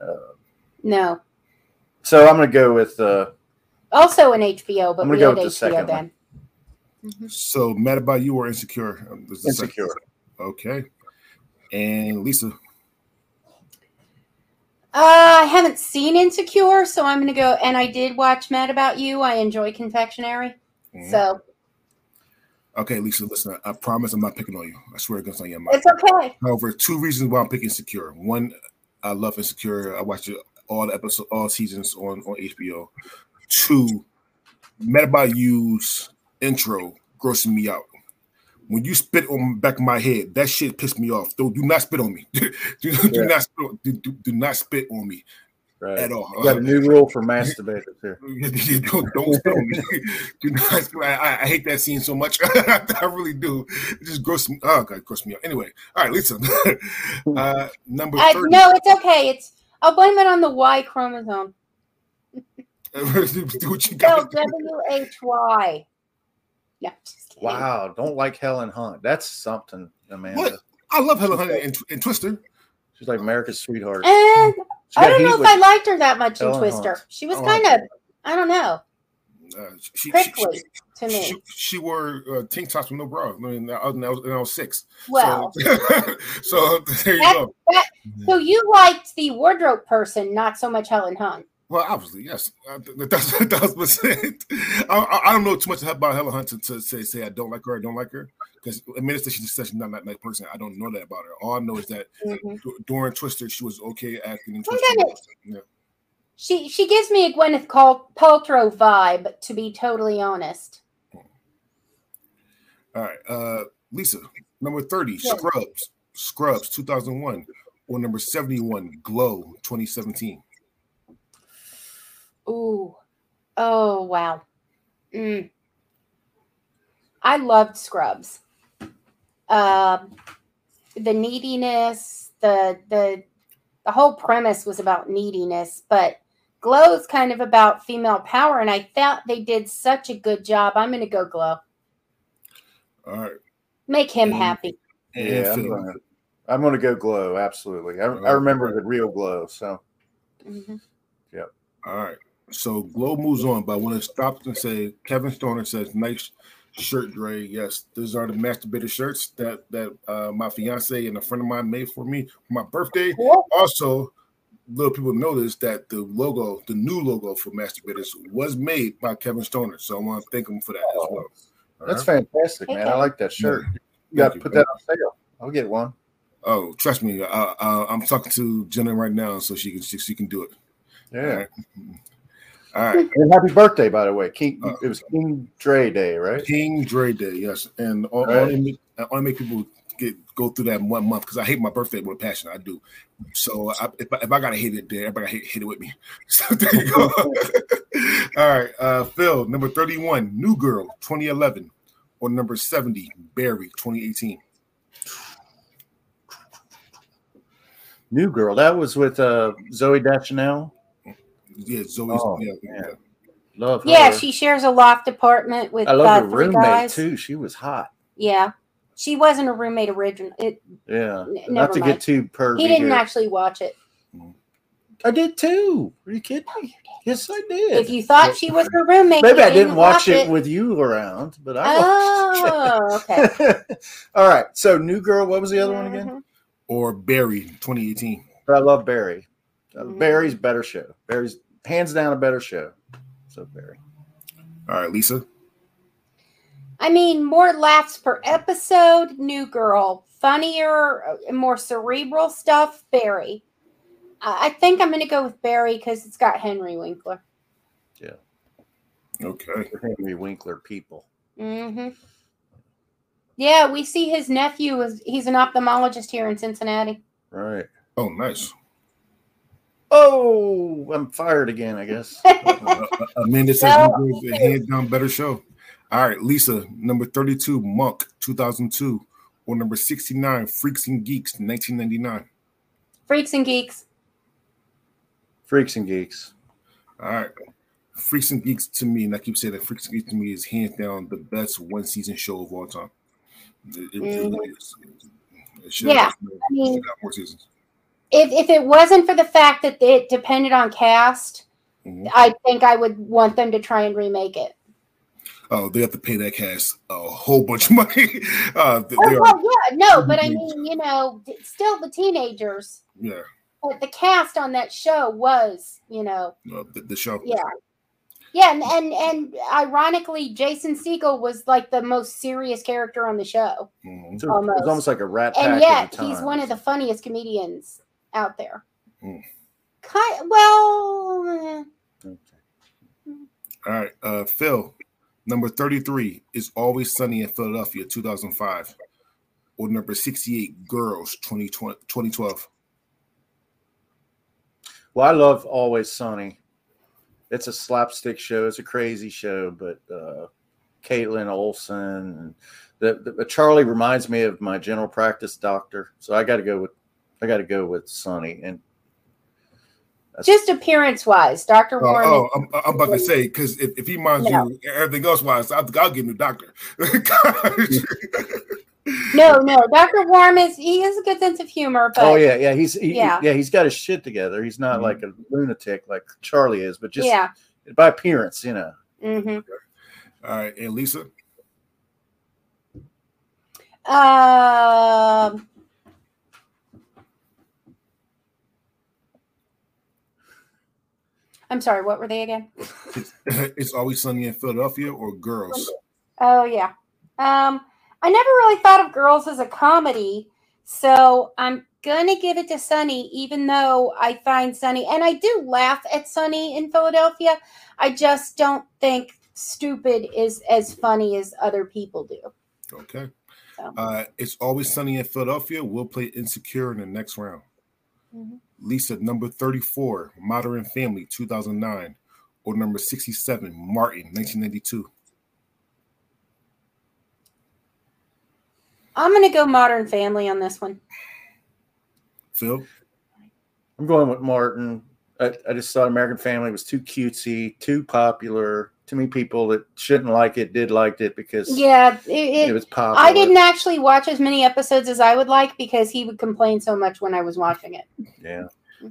uh, no. So I'm gonna go with. Uh, also an HBO, but I'm gonna go with the HBO second then. Mm-hmm. So, mad about you or insecure? Insecure. Okay. And Lisa. Uh, I haven't seen Insecure, so I'm gonna go. And I did watch Mad About You. I enjoy confectionery, mm-hmm. so. Okay, Lisa. Listen, I promise I'm not picking on you. I swear to God, on your mind. It's okay. However, two reasons why I'm picking Insecure. One, I love Insecure. I watched all the episodes, all seasons on on HBO. Two, Mad About You's intro grossing me out. When you spit on the back of my head, that shit pissed me off. Do, do not spit on me. do, do, yeah. not spit, do, do, do, not spit on me right. at all. You got a new rule for Mass Debaters here. don't, don't spit on me. do not. I, I, hate that scene so much. I really do. It just gross me. Oh god, gross me out. Anyway, all right, Lisa. uh, number. Uh, no, it's okay. It's. I'll blame it on the Y chromosome. do what you got. W H Y. Yeah. Wow, don't like Helen Hunt. That's something, Amanda. What? I love Helen Hunt and, and Twister. She's like America's sweetheart. And I don't know if I liked her that much Helen in Twister. Hunt. She was kind of, I don't know, uh, she, prickly she, to me. She, she wore uh, tank tops with no bra. I mean, I, was, was, that was six. Well, so, so there you that, go. That, so you liked the wardrobe person, not so much Helen Hunt. Well, obviously, yes. Uh, that's that's percent. I, I don't know too much about Helen Hunt to, to, say say I don't like her. I don't like her because I mean, she's just such not that nice person. I don't know that about her. All I know is that mm-hmm. during Twister, she was okay acting in Twister. Yeah. She she gives me a Gwyneth Paltrow vibe, to be totally honest. All right, uh, Lisa, number thirty, yeah. Scrubs, Scrubs, two thousand one, or number seventy one, Glow, twenty seventeen. Ooh. Oh, wow. Mm. I loved Scrubs. Um, the neediness, the the the whole premise was about neediness, but Glow is kind of about female power, and I thought they did such a good job. I'm going to go Glow. All right. Make him and, happy. Yeah, I'm gonna, I'm gonna, go Glow. Absolutely. I, I remember the real Glow. So. Mm-hmm. Yep. All right. So Glow moves on, but I want to stop and say Kevin Stoner says, "Nice shirt, Dre. Yes, these are the Mass Debater shirts that that uh, my fiance and a friend of mine made for me for my birthday. Also, little people notice that the logo, the new logo for Mass Debaters, was made by Kevin Stoner. So I want to thank him for that as well. All That's right? fantastic, man. I like that shirt. Yeah. You got to put that on sale. I'll get one. Oh, trust me, I, am talking to Jenna right now, so she can she, she can do it. Yeah. All right. And happy birthday, by the way. King, uh, it was King Dre Day, right? King Dre Day, yes. And all, right. only, I want to make people get go through that one month because I hate my birthday with passion. I do. So I, if, I, if I gotta hate it there, everybody hate, hate it with me. So there you go. all right, uh, Phil, number thirty-one, New Girl, twenty eleven, or number seventy, Barry, twenty eighteen. New Girl, that was with uh, Zooey Deschanel yeah, Zoe's. Oh, yeah, yeah. Love her. Yeah, she shares a loft apartment with. I love uh, her roommate guys. too. She was hot. Yeah, she wasn't a roommate originally. It, yeah, n- not to mind. get too pervy. He didn't here. actually watch it. I did too. Are you kidding me? Yes, I did. If you thought she was her roommate, maybe I didn't watch, watch it, it, with you around, but I. Oh, okay. All right. So, New Girl. What was the other mm-hmm. one again? Mm-hmm. Or Barry, 2018. I love Barry. Mm-hmm. Barry's better show. Barry's hands down a better show. So Barry. All right, Lisa. I mean, more laughs per episode. New girl, funnier, uh, more cerebral stuff. Barry. I think I'm going to go with Barry because it's got Henry Winkler. Yeah. Okay. Henry Winkler people. Mm-hmm. Yeah, we see his nephew is he's an ophthalmologist here in Cincinnati. Right. Oh, nice. Oh, I'm fired again, I guess. Amanda says no. hands down better show. All right, Lisa, number 32, Monk, 2002, Or number 69, Freaks and Geeks, 1999. Freaks and Geeks. Freaks and Geeks. All right. Freaks and Geeks to me, and I keep saying that Freaks and Geeks to me is hands down the best one season show of all time. It, it really mm. is. It should Yeah, have I mean- got more seasons. If if it wasn't for the fact that it depended on cast, Mhm. I think I would want them to try and remake it. Oh, they have to pay that cast a whole bunch of money. Uh, they Oh, are, well, yeah, no, but I mean, you know, still the teenagers. yeah, But the cast on that show was, you know, uh, the, the show. yeah, yeah, and and and ironically, Jason Segel was like the most serious character on the show, Mhm. So It Almost. was almost like a rat pack. and of yet the he's one of the funniest comedians out there. Mm. Kind, well, Okay. All right, uh, Phil, number 33 is Always Sunny in Philadelphia, 2005. Or number 68, Girls, 2020, 2012. Well, I love Always Sunny. It's a slapstick show. It's a crazy show, but uh, Kaitlin Olson and the, the Charlie reminds me of my general practice doctor. So I got to go with I got to go with Sunny. And just appearance wise, Doctor Oh, Warren. oh I'm, I'm about to say, because if, if he minds No. you everything else wise, I'll, I'll get a new doctor. No, no, Doctor Warren is he has a good sense of humor, but oh yeah, yeah, he's he, Yeah. yeah. he's got his shit together. He's not Mhm. like a lunatic like Charlie is, but just yeah. by appearance, you know. hmm All right, and Lisa, Um, I'm sorry. What were they again? it's Always Sunny in Philadelphia or Girls? Oh yeah. Um, I never really thought of Girls as a comedy, so I'm gonna give it to Sunny, even though I find Sunny and I do laugh at Sunny in Philadelphia. I just don't think stupid is as funny as other people do. Okay. So. Uh, it's Always Sunny in Philadelphia. We'll play Insecure in the next round. Mhm. Lisa, number 34, Modern Family, 2009. Or number 67, Martin, 1992. I'm gonna go Modern Family on this one. Phil? I'm going with Martin. I, I just thought American Family was too cutesy, too popular. Too many people that shouldn't like it did liked it because Yeah, it, it, it, was popular. I didn't actually watch as many episodes as I would like because he would complain so much when I was watching it. Yeah.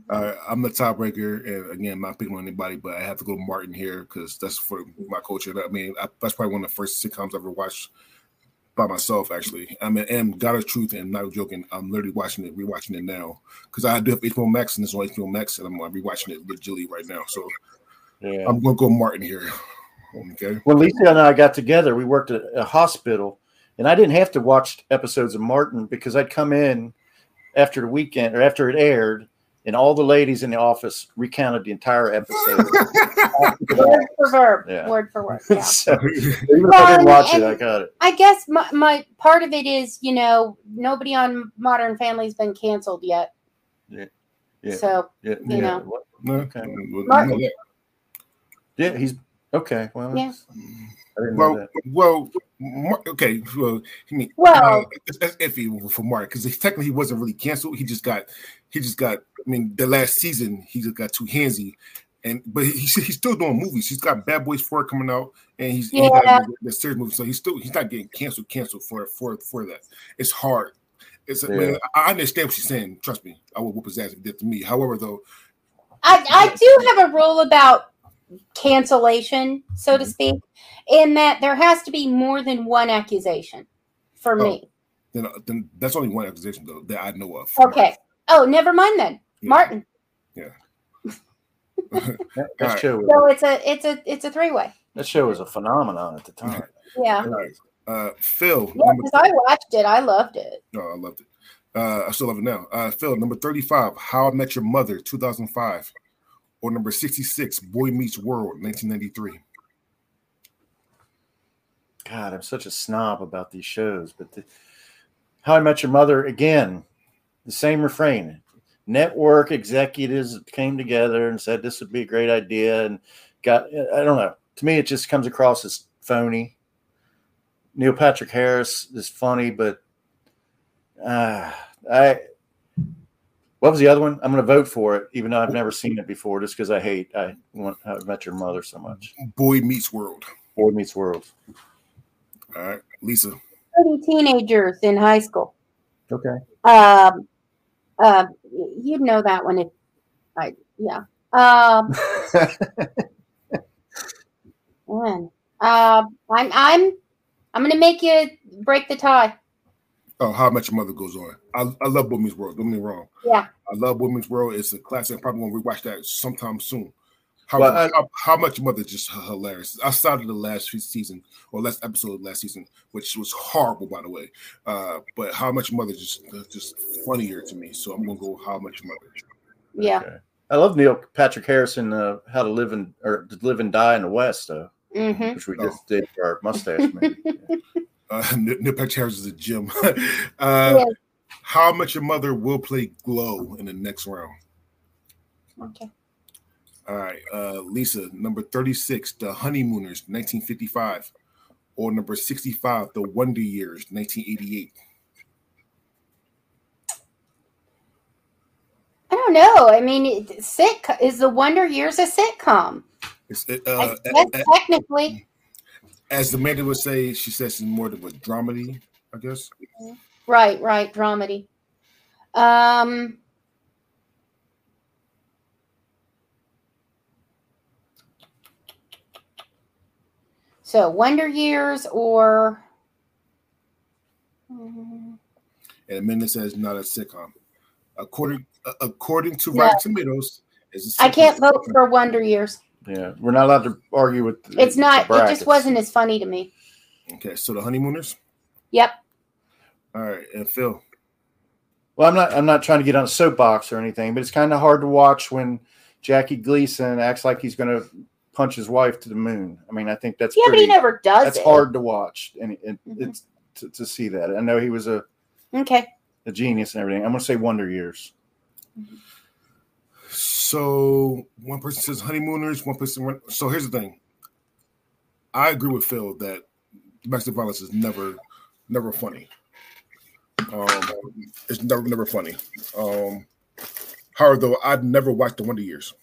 Uh, I'm the tiebreaker, and again, I'm not picking on anybody, but I have to go Martin here because that's for my culture. I mean, I, that's probably one of the first sitcoms I ever watched by myself. Actually, I mean, and God of Truth, and not joking, I'm literally watching it, rewatching it now because I do have HBO Max, and it's on HBO Max, and I'm uh, rewatching it with legitimately right now. So Yeah. I'm gonna go Martin here. Okay. when Lisa and I got together, we worked at a hospital, and I didn't have to watch episodes of Martin because I'd come in after the weekend or after it aired, and all the ladies in the office recounted the entire episode. Word for verb, Yeah. word for word. Yeah. so even if Well, I didn't watch it, I got it. I guess my, my part of it is, you know, nobody on Modern Family's been canceled yet. Yeah. Yeah. So Yeah, you yeah. know. Okay. Martin. Yeah, he's okay. Well, Yeah. that's- I didn't know Well, well, okay. Well, I mean, Well- uh, it's, it's iffy for Mark because technically he wasn't really canceled. He just got, he just got. I mean, the last season he just got too handsy, and but he, he's, he's still doing movies. He's got Bad Boys Four coming out, and he's and he got Yeah. the, the series movie. So he's still he's not getting canceled. Canceled for for for that. It's hard. It's. I, mean, I understand what she's saying. Trust me, I would whoop his ass if he did to me. However, though, I, I do have a rule about cancellation, so to Mhm. speak, in that there has to be more than one accusation for Oh. me. then then that's only one accusation though that I know of. Okay. Oh, never mind then. Yeah. Martin. That, that Alright. show, was, So it's a it's a it's a three way. that show was a phenomenon at the time. Yeah. All right. Uh, Phil, Yeah, because I watched it. I loved it. No, I loved it. Uh, I still love it now. Uh, Phil, number 35, How I Met Your Mother, 2005. Or number 66, Boy Meets World, 1993. God, I'm such a snob about these shows. But the, How I Met Your Mother again, the same refrain. Network executives came together and said this would be a great idea, and got I don't know. To me, it just comes across as phony. Neil Patrick Harris is funny, but uh, I what was the other one? I'm going to vote for it, even though I've never seen it before, just because I hate I want I met your mother so much. Boy Meets World. Boy Meets World. All right, Lisa. Thirty teenagers in high school. Okay. Um, uh, you'd know that one if I yeah. Um, man, uh, I'm I'm I'm gonna make you break the tie. Oh, How Much Your Mother goes on. I, I love Women's World. Don't get me wrong. Yeah. I love Women's World. It's a classic. I'm probably want to rewatch that sometime soon. How, Well, I- how, how Much Your Mother is just hilarious. I started the last season or last episode of last season, which was horrible, by the way. Uh, but How Much Your Mother is just uh, just funnier to me. So I'm gonna go How Much Your Mother. Yeah. Okay. I love Neil Patrick Harrison. Uh, How to live in or to live and die in the West, uh, Mm-hmm. which we just did for our mustache movie. Uh, Neil Patrick Harris is a gym. uh, Yeah. How Much Your Mother will play Glow in the next round. Okay. All right, uh, Lisa, number 36, The Honeymooners, 1955, or number 65, The Wonder Years, 1988. I don't know. I mean, it, sit is the Wonder Years a sitcom? It's, uh, I guess uh, technically, as Amanda would say, she says it's more of a dramedy, I guess. right, right, dramedy. Um, so Wonder Years or And Amanda says not a sitcom. According according to. Rotten Tomatoes, is a I can't vote for Wonder Years. Yeah, we're not allowed to argue with. the- It's not. the It just wasn't as funny to me. Okay, so the Honeymooners. Yep. All right, and Phil. Well, I'm not. I'm not trying to get on a soapbox or anything, but it's kind of hard to watch when Jackie Gleason acts like he's going to punch his wife to the moon. I mean, I think that's Yeah, but he never does that's it. hard to watch, and it, Mhm. it's to, to see that. I know he was a, Okay. a genius and everything. I'm going to say Wonder Years. So one person says honeymooners, one person. So here's the thing. I agree with Phil that domestic violence is never, never funny. Um, it's never, never funny. Um, however, though, I've never watched the Wonder Years.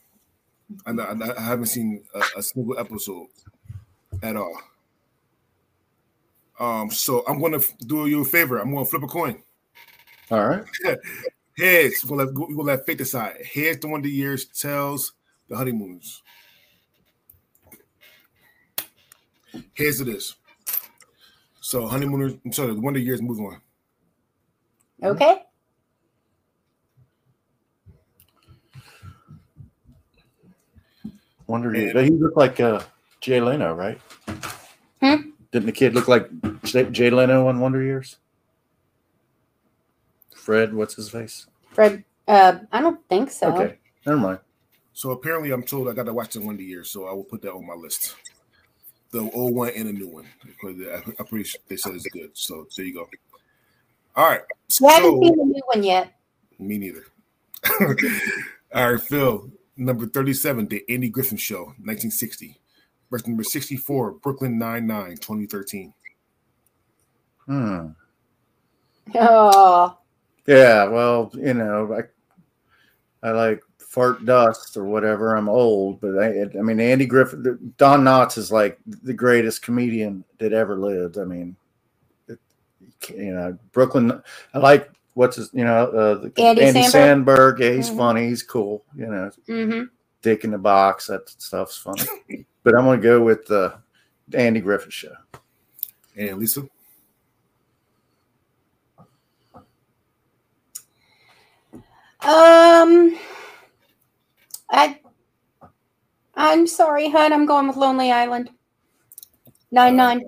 and I, I haven't seen a, a single episode at all. Um, so I'm going to do you a favor. I'm going to flip a coin. All right. Heads, we're gonna let, we're gonna let fate decide. Heads, the Wonder Years, tails, the honeymoons. Here's it is. So honeymooners, I'm sorry, the Wonder Years move on. Okay. Wonder And- Years. He looked like uh, Jay Leno, right? Hmm? Didn't the kid look like Jay, Jay Leno on Wonder Years? Fred, what's his face? Fred. Uh, I don't think so. Okay, never mind. So apparently, I'm told I got to watch the Wonder Years, so I will put that on my list. The old one and a new one because I- I'm pretty sure they said it's good. So there you go. All right. So, I haven't seen the new one yet. Me neither. All right, Phil. Number 37, The Andy Griffin Show, 1960. Verse number 64, Brooklyn Nine-Nine, 2013. Hmm. Oh, Yeah, well, you know, I I like fart dust or whatever. I'm old, but I, I mean, Andy Griffin, Don Knotts is like the greatest comedian that ever lived. I mean, it, you know, Brooklyn. I like what's his, you know, uh, the, Andy Samberg? Sandberg. Yeah, he's Mhm. funny. He's cool. You know, mm-hmm. Dick in the Box. That stuff's funny. but I'm gonna go with the Andy Griffin show. And Lisa? Um, I, I'm sorry, hun. I'm going with Lonely Island. Nine nine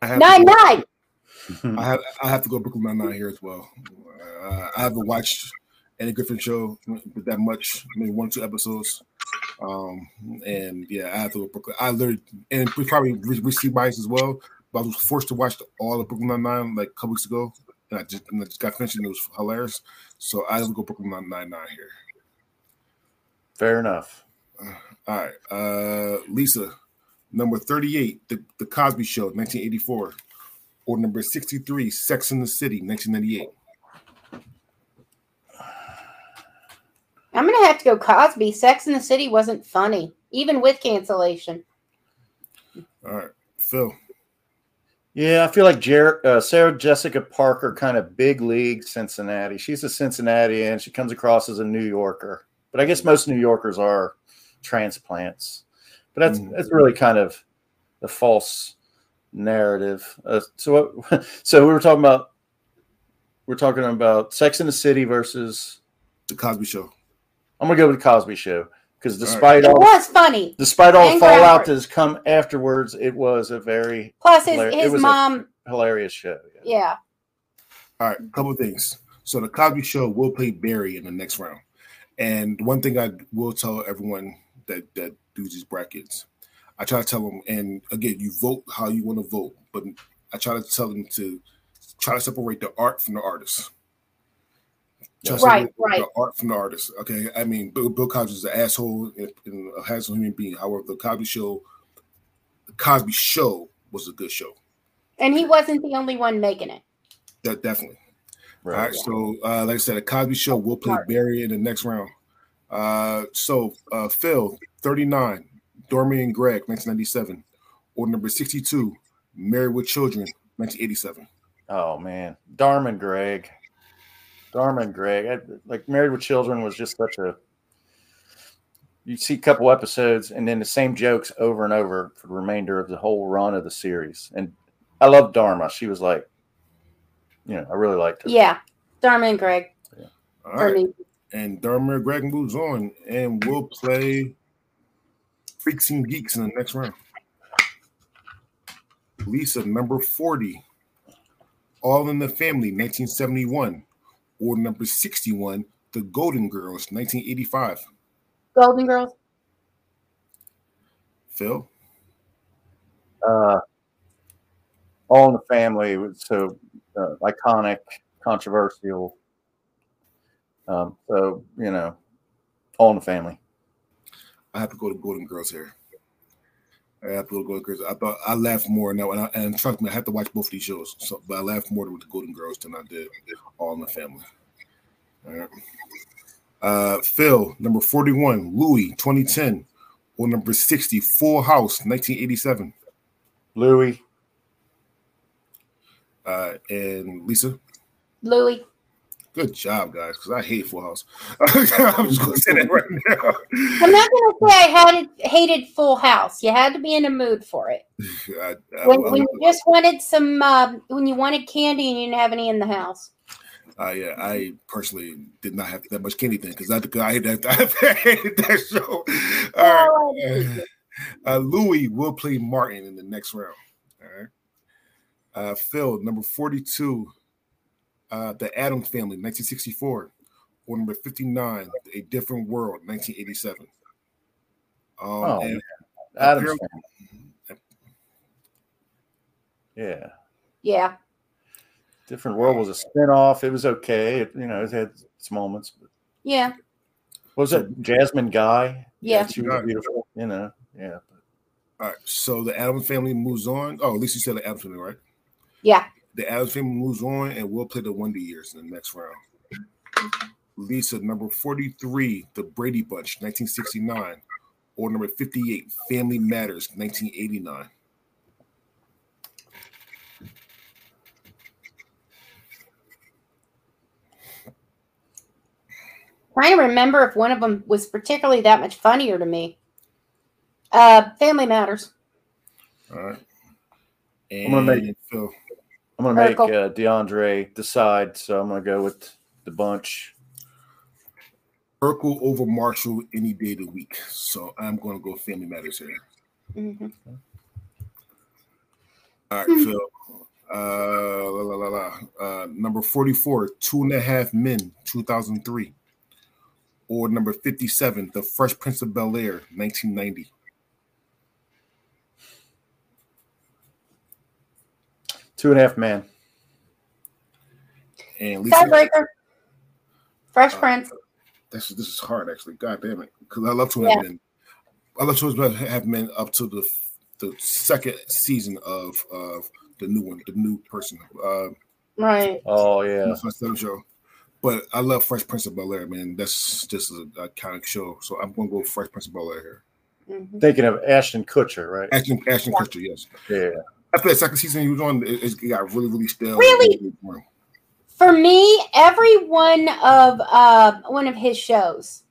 I have, nine to, nine. I have, I have to go Brooklyn Nine-Nine here as well. Uh, I haven't watched any Griffin Show that much, maybe one or two episodes. Um, and yeah, I have to go Brooklyn. I literally, and we probably re- received bias as well, but I was forced to watch all of Brooklyn Nine-Nine like a couple weeks ago. And I just, and I just got finished and it was hilarious. So I have to go Brooklyn Nine-Nine here. Fair enough. All right. Uh Lisa, number 38, The, the Cosby Show, 1984. or number 63, Sex in the City, 1998. I'm gonna have to go Cosby. Sex in the City wasn't funny, even with cancellation. All right, Phil. Yeah, I feel like Jer- uh, Sarah Jessica Parker, kind of big league Cincinnati. She's a Cincinnati and she comes across as a New Yorker, but I guess most New Yorkers are transplants. But that's mm. that's really kind of the false narrative. Uh, so what? So we were talking about we're talking about Sex in the City versus the Cosby Show. I'm gonna go with the Cosby Show because despite all, it was funny, despite all the fallout that has come afterwards, it was a very plus his, his mom hilarious show. Yeah. yeah. All right, a couple of things. So the Cosby Show will play Barry in the next round, and one thing I will tell everyone that that do these brackets, I try to tell them, and again, you vote how you want to vote, but I try to tell them to try to separate the art from the artist. Just right, right. The art from the artist. Okay, I mean, Bill, Bill Cosby is an asshole and a asshole human being. However, the Cosby Show, the Cosby Show was a good show, and he wasn't the only one making it. That definitely. Right. All right. Yeah. So, uh, like I said, the Cosby Show will play Barry in the next round. Uh, so, uh, Phil, thirty-nine, Dharma and Greg, nineteen ninety-seven, or number sixty-two, Married with Children, nineteen eighty-seven. Oh man, Darman Greg. Darman Greg, I, like Married with Children was just such a. You see a couple episodes and then the same jokes over and over for the remainder of the whole run of the series. And I love Dharma. She was like, you know, I really liked her. Yeah, Dharma and Greg. Yeah. All right. And Dharma and Greg moves on and we'll play Freaks and Geeks in the next round. Lisa, number 40. All in the Family, 1971 or number 61, The Golden Girls, 1985. Golden Girls. Phil? Uh, All in the Family was so uh, iconic, controversial. Um, so, you know, All in the Family. I have to go to Golden Girls here. I have to Golden Girls. I thought I laughed more now, and, I, and trust me, I had to watch both of these shows. So, but I laughed more with the Golden Girls than I did All in the Family. All right. Uh, Phil, number 41, Louie, 2010. Or number 60, Full House, 1987. Louie. Uh, and Lisa? Louie. Good job, guys, because I hate Full House. I'm just going to say that right now. I'm not going to say I hated, hated Full House. You had to be in a mood for it. I, I, when, when you just wanted some, uh, when you wanted candy and you didn't have any in the house. Uh, yeah, I personally did not have that much candy then because I, I hated that, I hated that show. All right. Uh, Louie will play Martin in the next round. All right. Uh, Phil, number 42, uh, The Addams Family, 1964. Or number 59, A Different World, 1987. Um, oh, and Addams Yeah. Yeah. Different World was a spinoff. It was okay. It, you know, it had its moments. But yeah. What was it Jasmine Guy? Yeah. She was beautiful. You know, yeah. All right. So the Addams family moves on. Oh, at least you said the Addams family, right? Yeah. The Addams family moves on, and we'll play the Wonder Years in the next round. Lisa, number 43, The Brady Bunch, 1969. Or number 58, Family Matters, 1989. trying to remember if one of them was particularly that much funnier to me. Uh, Family Matters. All right. And I'm gonna make Phil. I'm gonna make uh, DeAndre decide, so I'm gonna go with the bunch. Urkel over Marshall any day of the week. So I'm gonna go Family Matters here. Mm-hmm. All right, Phil. Uh, la, la, la, la. Uh, number 44, Two and a Half Men, 2003 or number 57, The Fresh Prince of Bel Air, 1990? Two and a half man. And Lisa, Tiebreaker. Fresh uh, Prince. This is this is hard actually. God damn it. Because I love two and a half men. I love two and a half men up to the the second season of of the new one, the new person. Uh, right. Oh yeah. show. But I love Fresh Prince of Bel Air, man. That's just an iconic show. So I'm gonna go Fresh Prince of Bel Air here. Mm-hmm. Thinking of Ashton Kutcher, right? Ashton, Ashton yeah. Kutcher, yes. Yeah. After that second season he was on, it, it got really, really stale. Really? For me, every one of uh, one of his shows,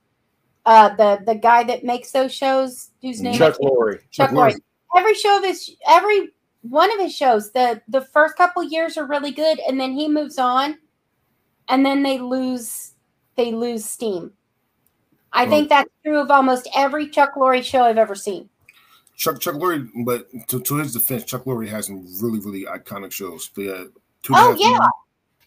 uh, the the guy that makes those shows, whose name Chuck Lorre. Chuck, Chuck Lorre. Every show of his, every one of his shows, the the first couple years are really good, and then he moves on, and then they lose they lose steam. I well, think that's true of almost every Chuck Lorre show I've ever seen. Chuck Chuck Lorre, but to, to his defense, Chuck Lorre has some really really iconic shows. They had two. Oh yeah.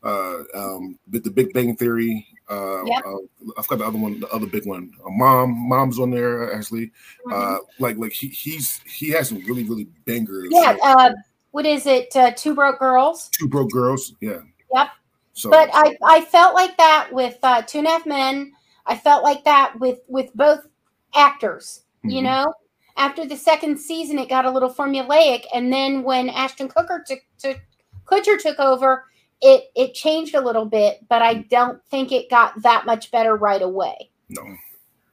uh, um, the Big Bang Theory. Uh, yep. uh, I forgot the other one, the other big one. Uh, Mom, Mom's on there actually. Mm-hmm. Uh, like, like he he's he has some really really bangers. Yeah. Uh, what is it? Uh, Two Broke Girls. Two Broke Girls. Yeah. Yep. So, but I I felt like that with uh, Two and a Half Men. I felt like that with with both actors. Mm-hmm. You know, after the second season, it got a little formulaic, and then when Ashton Kutcher took, took Kutcher took over, it it changed a little bit, but I don't think it got that much better right away. No.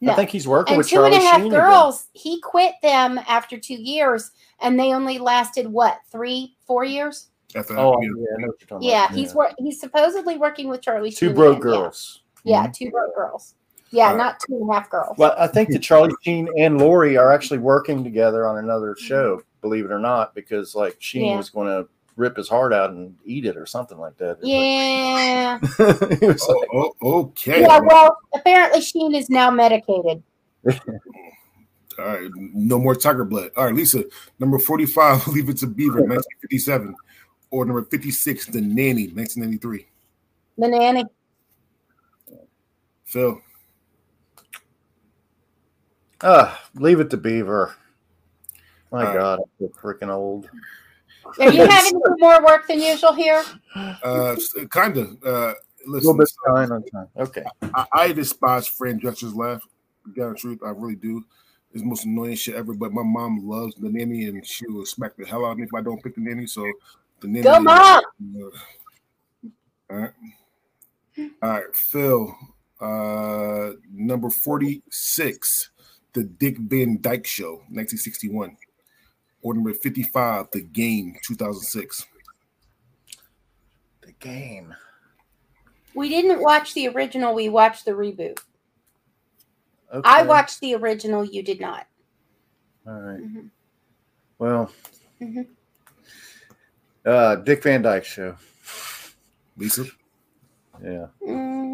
No. I think he's working and with two Charlie and a half Sheen girls. Again. He quit them after two years, and they only lasted what three, four years. oh, yeah, yeah, he's yeah. he's supposedly working with Charlie. Two Sheen broke girls. Yeah, mm-hmm. two broke girls. Yeah, uh, not two and a half girls. Well, I think that Charlie Sheen and Lorre are actually working together on another show. Believe it or not, because like Sheen yeah. was going to rip his heart out and eat it or something like that. Yeah. Like, oh, like, oh, okay. Yeah, well, apparently Sheen is now medicated. All right, no more tiger blood. All right, Lisa, number 45, Leave It to Beaver, 1957. Or number 56, The Nanny, 1993. The Nanny. Phil. Uh, leave it to Beaver. My God, I'm so freaking old. Are you having more work than usual here? Uh, kind of. Uh, listen, a little bit time on time. Okay. I, I despise Fran Drescher's laugh. To the truth, I really do. It's the most annoying shit ever. But my mom loves the nanny, and she will smack the hell out of me if I don't pick the nanny. So the nanny. Go, mom. Uh, all right. All right, Phil. Uh, number forty-six, the Dick Van Dyke Show, nineteen sixty-one. Order number 55, The Game, 2006. The Game. We didn't watch the original, we watched the reboot. Okay. I watched the original, you did not. All right. mm-hmm. Well, mm-hmm. uh, Dick Van Dyke Show. Lisa? Yeah. Mm-hmm.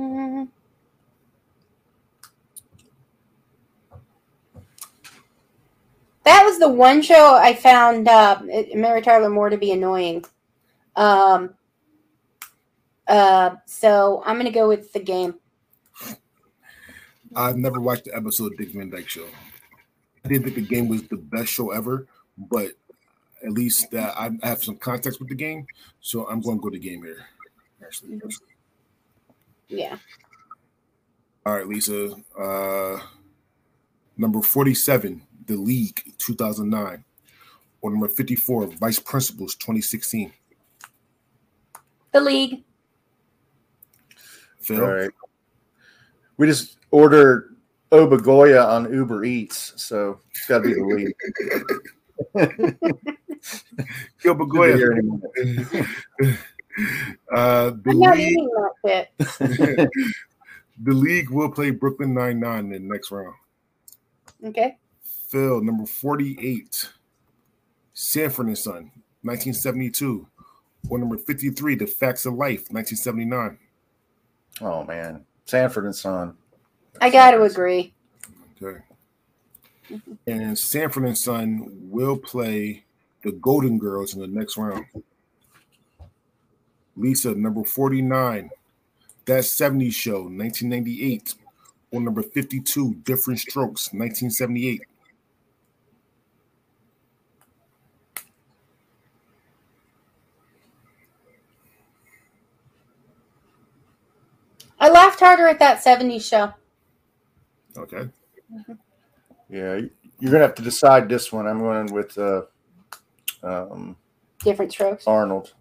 That was the one show I found uh, Mary Tyler Moore to be annoying. Um, uh, so I'm going to go with the game. I've never watched the episode of Dick Van Dyke Show. I didn't think the game was the best show ever, but at least uh, I have some context with the game, so I'm going to go to the game here. Actually, yeah. All right, Lisa. Uh, number forty-seven. The League 2009, or number 54, Vice Principals 2016? The League. Phil? All right. We just ordered Obagoya on Uber Eats, so it's got to be the League. Obagoya. uh, the I'm not league, that the league will play Brooklyn Nine Nine in the next round. Okay. Phil, number 48, Sanford and Son, 1972. Or number 53, The Facts of Life, 1979. Oh, man. Sanford and Son. I got to agree. Okay. And Sanford and Son will play the Golden Girls in the next round. Lisa, number 49, That 70s Show, 1998. Or number 52, Diff'rent Strokes, 1978. I laughed harder at that 70s show. Okay. Yeah, you're gonna have to decide this one. I'm going with uh, um, Diff'rent strokes. Arnold.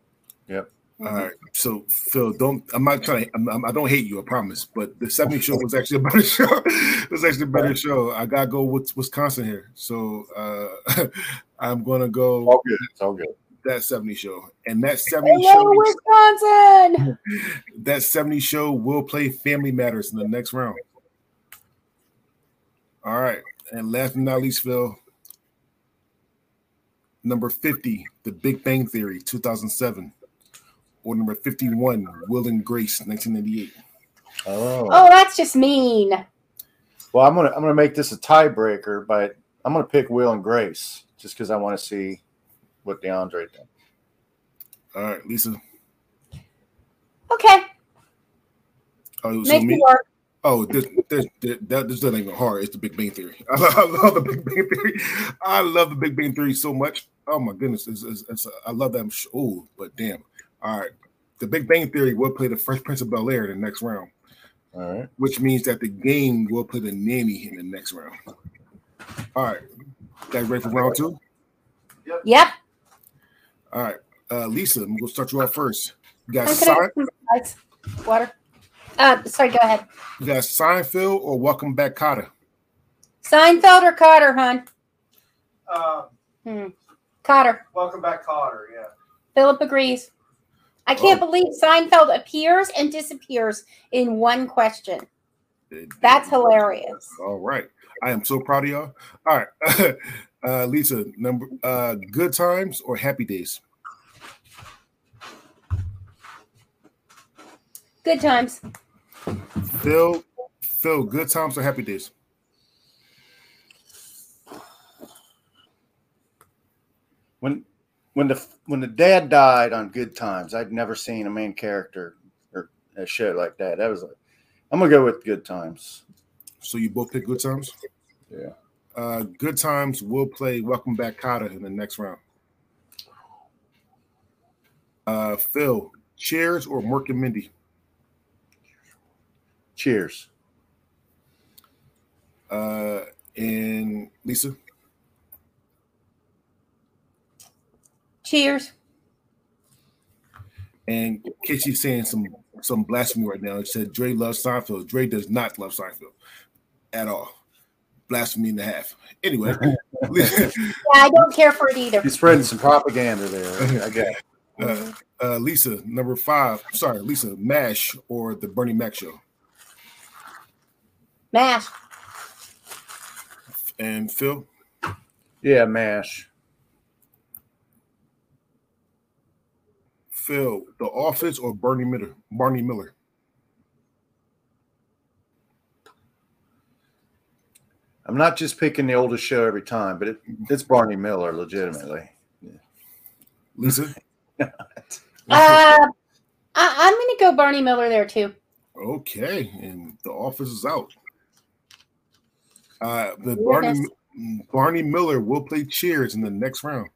Yep. All right. So Phil, don't. I'm not trying. I'm, I'm, I do not hate you. I promise. But the 70 show was actually a better show. it was actually a better show. I gotta go with Wisconsin here. So uh I'm gonna go. All good. It's all good. That 70 show and that 70 Hello, show. Wisconsin. That 70 show will play Family Matters in the next round. All right. And last but not least, Phil. Number 50, The Big Bang Theory, 2007 or number 51, Will and Grace, 1998. Oh. Oh, that's just mean. Well, I'm gonna I'm gonna make this a tiebreaker, but I'm gonna pick Will and Grace just because I want to see what DeAndre did. All right, Lisa. Okay. Oh, so Make me? it work. Oh, this, this, this, that this ain't even hard. It's the Big Bang Theory. I love, I love the Big Bang Theory. I love the Big Bang Theory so much. Oh my goodness, it's, it's, it's, I love that Oh, But damn, all right, the Big Bang Theory will play the Fresh Prince of Bel Air in the next round. All right. Which means that the game will play the nanny in the next round. All right. Guys ready for round two? Yep. Yep. All right. Uh, Lisa, I'm gonna start you off first. You got I'm Sein- water. Uh, sorry, go ahead. you got Seinfeld or Welcome Back Kotter? Seinfeld or Kotter, hon? Uh, Hmm. Kotter. welcome back, Kotter. Yeah. Philip agrees. I can't Oh. believe Seinfeld appears and disappears in one question. That's hilarious. All right. I am so proud of y'all. All right. uh, Lisa, number uh, good times or happy days? Good times. Phil, Phil, good times or happy days? When when the when the dad died on Good Times, I'd never seen a main character or a show like that. That was like, I'm gonna go with Good Times. So you both pick good times? Yeah. Uh, good times will play Welcome Back Kotter in the next round. Uh, Phil, Cheers or Mork and Mindy? Cheers. Uh, and Lisa, Cheers. and Casey's saying some some blasphemy right now. It said Dre loves Seinfeld. Dre does not love Seinfeld at all. Blasphemy and a half. Anyway, Yeah, I don't care for it either. He's spreading some propaganda there. I guess. uh, uh, Lisa, number five. Sorry, Lisa, Mash or the Bernie Mac show, Mash. and Phil. Yeah, Mash. Phil, The Office or Barney Miller? Barney Miller. I'm not just picking the oldest show every time, but it, it's Barney Miller, legitimately. Lisa. Uh, I, I'm going to go Barney Miller there too. Okay, and The Office is out. Uh, the Yes. Barney Barney Miller will play Cheers in the next round.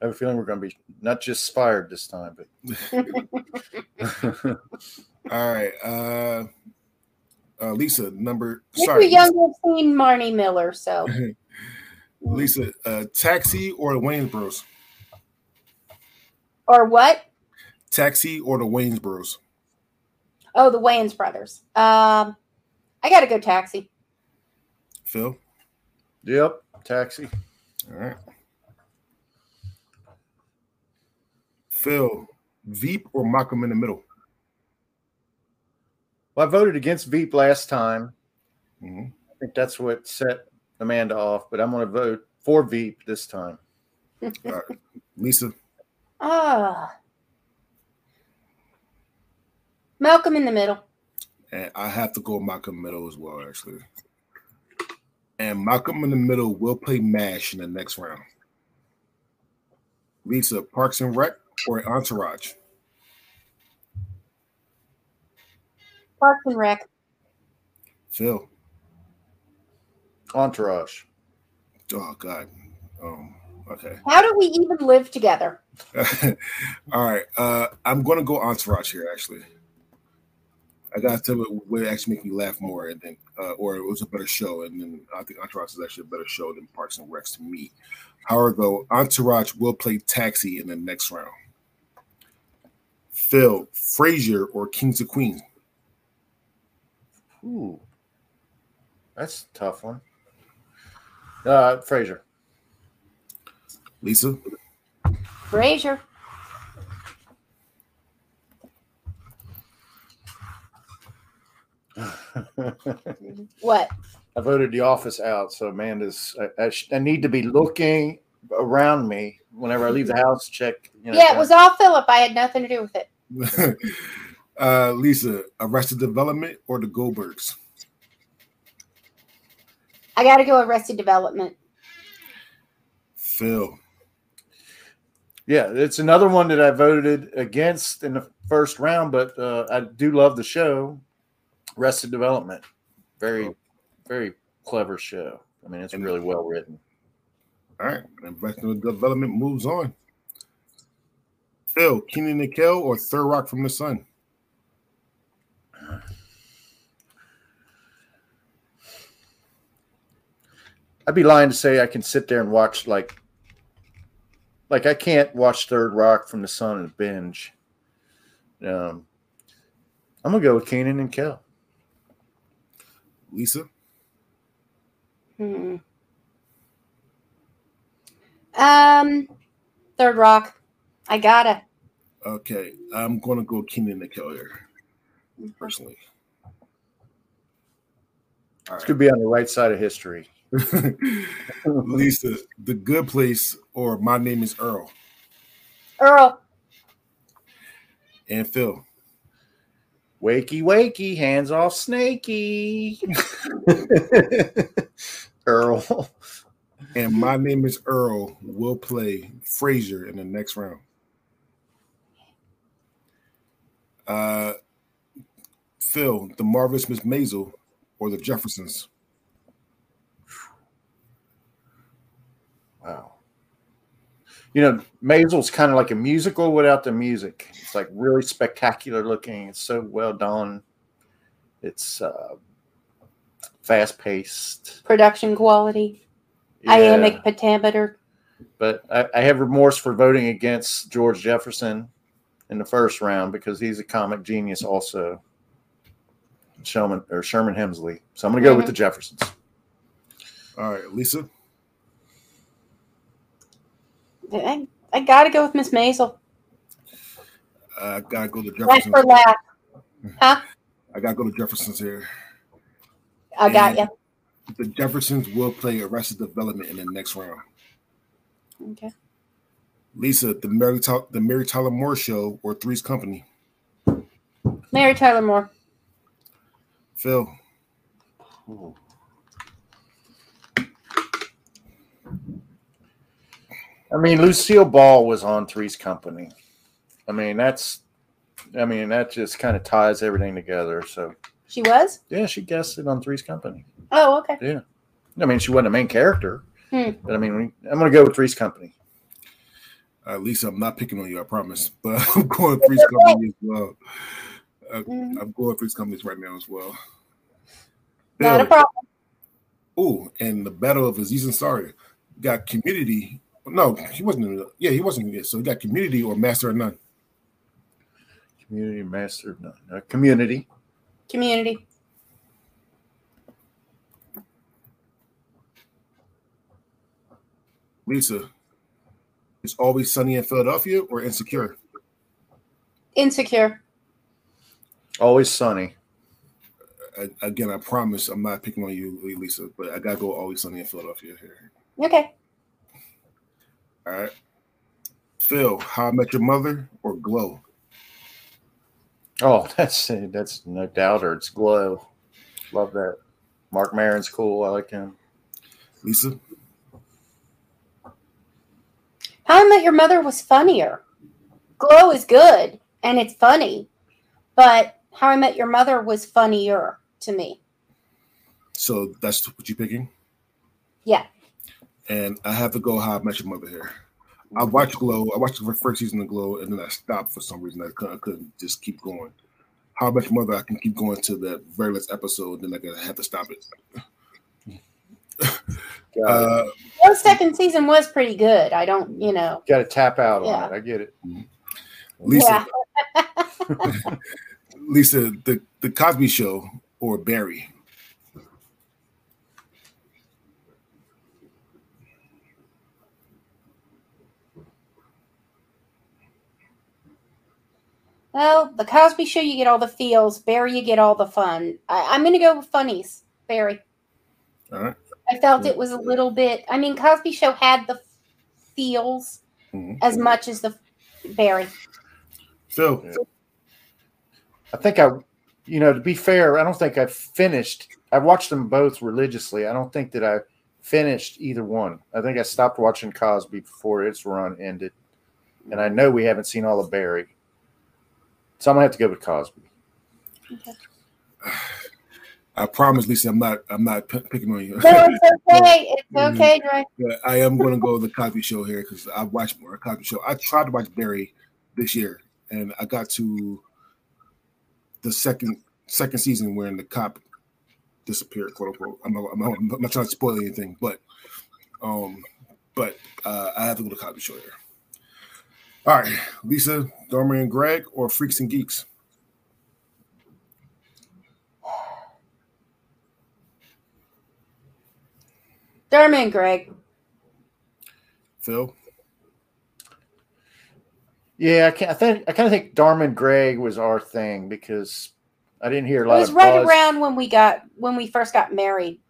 I have a feeling we're going to be not just fired this time, but All right, uh, uh, Lisa, number If you're sorry, young, you've seen Barney Miller, so Lisa, uh, Taxi or the Wayans Bros? or what? Taxi or the Wayans Bros? Oh, the Wayans brothers. Um, I got to go taxi. Phil. yep, taxi. All right. Phil, Veep or Malcolm in the Middle? Well, I voted against Veep last time. Mhm. I think that's what set Amanda off, but I'm going to vote for Veep this time. Lisa, Ah. Malcolm in the middle. and I have to go Malcolm in the Middle as well, actually. And Malcolm in the Middle will play MASH in the next round. Lisa, Parks and Rec or Entourage? Parks and Rec. Phil. Entourage. Oh God. Um, okay. How do we even live together? All right. Uh, I'm gonna go Entourage here, actually. I gotta tell you what actually make me laugh more, and then uh, or it was a better show, and then I think Entourage is actually a better show than Parks and Recs to me. However, though, Entourage will play Taxi in the next round. Phil, Frasier, or Kings of Queens? Ooh, that's a tough one. Uh, Frasier. Lisa, Frasier. What? I voted The Office out, so Amanda's. I, I, sh- I need to be looking around me whenever I leave the house. Check. You know, Yeah, it was all Philip. I had nothing to do with it. uh, Lisa, Arrested Development or the Goldbergs? I got to go Arrested Development. Phil, Yeah, it's another one that I voted against in the first round, but uh, I do love the show. Arrested Development, very, very clever show. I mean, it's really well written. all right, Arrested Development moves on. Phil, Kenan and Kel or Third Rock from the Sun? I'd be lying to say I can sit there and watch like, like I can't watch Third Rock from the Sun and binge. Um, I'm gonna go with Kenan and Kel. Lisa, Hmm. Um, Third Rock. I gotta. okay, I'm gonna go Kenan and Kel here, personally. All This could be on the right side of history. Right. Lisa, The Good Place or My Name is Earl? Earl. And Phil, Wakey, wakey, hands off, snaky. Earl. and My Name is Earl We'll play Frasier in the next round. Uh, Phil, The Marvelous Miss Maisel or The Jeffersons? Wow. You know, Maisel's kind of like a musical without the music. It's like really spectacular looking. It's so well done. It's uh, fast paced. Production quality. Iambic pentameter. But I, I have remorse for voting against George Jefferson in the first round because he's a comic genius also. Sherman or Sherman Hemsley. So I'm going to go with the Jeffersons. All right, Lisa. I, I gotta go with Miss Maisel. I gotta go to Laugh Jeffersons. for laugh. Huh? I gotta go to Jeffersons here. I got you. The Jeffersons will play Arrested Development in the next round. Okay. Lisa, the Mary the Mary Tyler Moore Show or Three's Company. Mary Tyler Moore. Phil, I mean, Lucille Ball was on Three's Company. I mean, that's, I mean, that just kind of ties everything together. So, She was? yeah, she guessed it on Three's Company. Oh, okay. Yeah. I mean, she wasn't a main character, Hmm. but I mean, I'm going to go with Three's Company. uh, Lisa, I'm not picking on you, I promise, but I'm going Three's Company as well. Uh, Mhm. I'm going Three's Companies right now as well. Not a problem. Oh, and the Battle of Aziz and Ansari got Community. No, he wasn't. In the, yeah, he wasn't. in it. So he got Community or Master of None. Community Master of None. Uh, community. Community. Lisa, it's always sunny in Philadelphia or Insecure. Insecure. Always sunny. I, again, I promise I'm not picking on you, Lisa, but I gotta go always sunny in Philadelphia here. Okay. All right. Phil, How I Met Your Mother or Glow? Oh, that's that's no doubter. It's Glow. Love that. Marc Maron's cool. I like him. Lisa, How I Met Your Mother was funnier. Glow is good and it's funny, but How I Met Your Mother was funnier to me. so that's what you're picking? Yeah. And I have to go How I Met Your Mother here. I watched Glow. I watched the first season of Glow, and then I stopped for some reason. I couldn't, I couldn't just keep going. How I Met Your Mother, I can keep going to that very last episode, then I gotta have to stop it. uh, the second season was pretty good. I don't, you know, got to tap out Yeah. on it. I get it. Lisa, yeah. Lisa, the the Cosby Show or Barry? Well, the Cosby Show, you get all the feels. Barry, you get all the fun. I, I'm going to go with funnies. Barry. All right. I felt it was a little bit. I mean, Cosby Show had the feels Mhm. as much as the Barry. So, I think I, you know, to be fair, I don't think I finished. I watched them both religiously. I don't think that I finished either one. I think I stopped watching Cosby before its run ended, and I know we haven't seen all of Barry, so I'm gonna have to go with Cosby. I promise, Lisa, I'm not I'm not p- picking on you. No, it's okay. It's okay, Dre. But I am going to go with the Cosby Show here because I watched more Cosby Show. I tried to watch Barry this year, and I got to the second second season when the cop disappeared, quote unquote. I'm not, I'm not, I'm not trying to spoil anything, but um, but uh, I have to go to Cosby Show here. All right, Lisa, Dharma, and Greg, or Freaks and Geeks. Derman, Greg. Phil, Yeah, I, can, I think I kind of think Darman Gregg was our thing because I didn't hear a lot. It was of right buzz. around when we got when we first got married.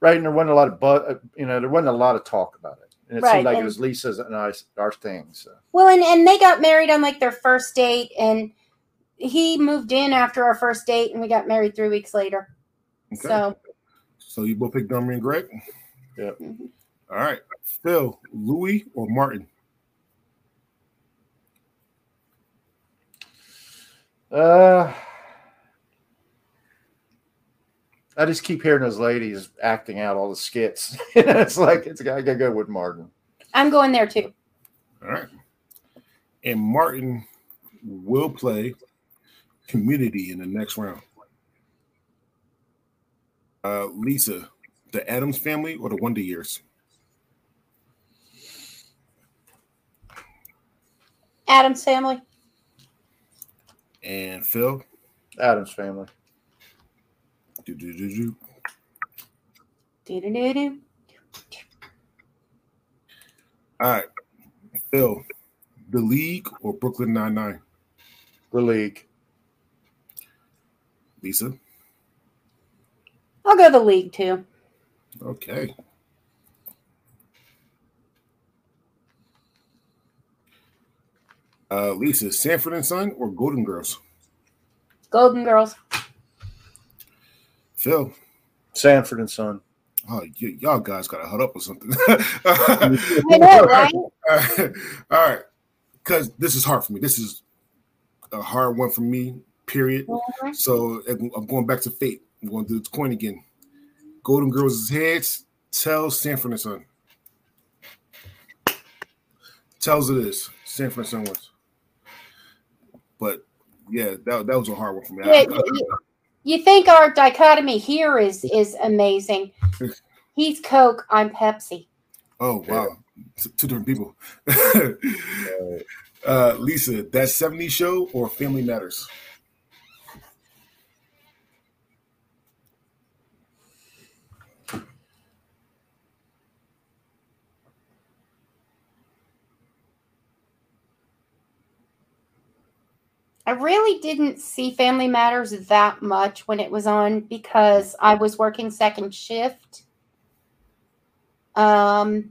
right, and there wasn't a lot of buzz. You know, there wasn't a lot of talk about it, and it Right, seemed like and- it was Lisa's and I, our thing. So Well, and and they got married on like their first date, and he moved in after our first date, and we got married three weeks later. okay. So So you both picked Dharma and Greg. mhm. All right, Phil, Louie, or Martin. Uh, I just keep hearing those ladies acting out all the skits. it's like it's gotta go with Martin. I'm going there too. All right. And Martin will play community in the next round. Uh, Lisa, the Addams family or the Wonder Years? Adam's family. And Phil, Addams family. Do, do, do, do. Do-do-do-do. all right, Phil, the League or Brooklyn Nine Nine? The league. Lisa, I'll go the league too. okay. Uh, Lisa, Sanford and Son or Golden Girls? Golden Girls. Phil, Sanford and Son. oh, y- y'all guys got to hut up or something. I know, right? All right, because this is hard for me. This is a hard one for me. Period. Mhm. So I'm I'm going back to fate. I'm going to do the coin again. Golden Girls' heads tells Sanford and Son. Tells it is Sanford and Son wins. But yeah, that, that was a hard one for me. I- Yeah, you, you think our dichotomy here is is amazing. He's Coke, I'm Pepsi. oh wow, two different people. uh, Lisa, that 70s show or Family Matters? I really didn't see Family Matters that much when it was on because I was working second shift. Um,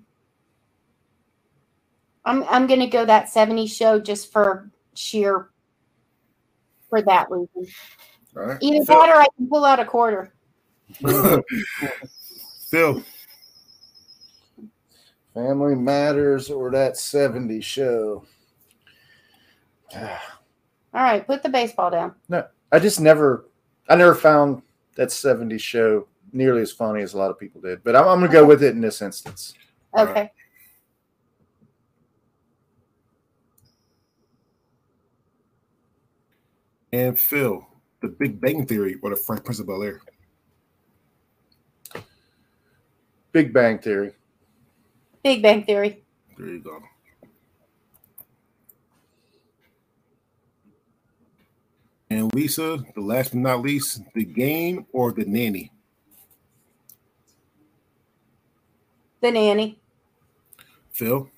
I'm I'm gonna go that 70s show just for sheer for that reason. All right. Either Phil, that or I can pull out a quarter. Phil, Family Matters or that 70s show. All right, put the baseball down. No, I just never, I never found that 70s show nearly as funny as a lot of people did. But I'm, I'm going to go with it in this instance. All right. Okay. and Phil, The Big Bang Theory or The Fresh Prince of Bel Air? Big Bang Theory. Big Bang Theory. There you go. And Lisa, the last but not least, the game or the nanny? The nanny. Phil?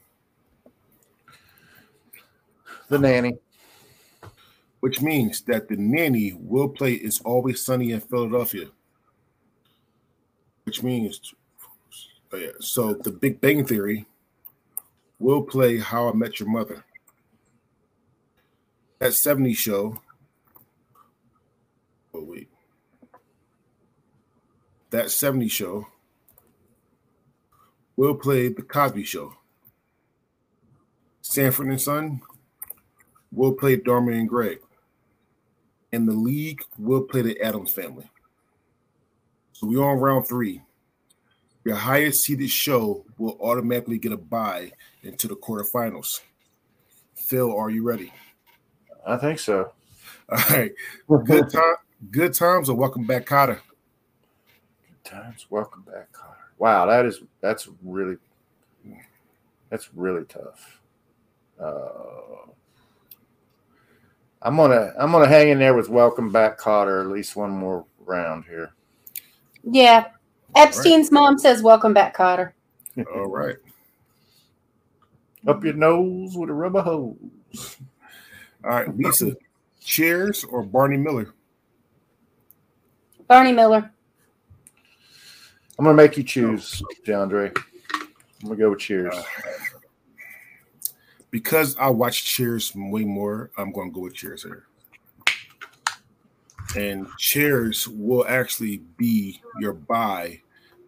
The nanny. Which means that the nanny will play It's Always Sunny in Philadelphia. Which means, oh yeah, so the Big Bang Theory will play How I Met Your Mother. That 70 show. Wait. That 70 show will play The Cosby Show. Sanford and Son will play Dharma and Greg. And the league will play the Addams family. So we're on round three. Your highest seeded show will automatically get a bye into the quarterfinals. Phil, are you ready? I think so. All right. Good time. Good times or welcome back, Kotter. Good times. Welcome back, Kotter. Wow, that is that's really that's really tough. Uh, I'm gonna I'm gonna hang in there with welcome back, Kotter. At least one more round here. Yeah. Epstein's right. mom says, Welcome back, Kotter. All right. Up your nose with a rubber hose. All right, Lisa, Cheers or Barney Miller? Barney Miller. I'm gonna make you choose, DeAndre. I'm gonna go with Cheers. Uh, because I watch Cheers way more, I'm gonna go with Cheers here and Cheers will actually be your buy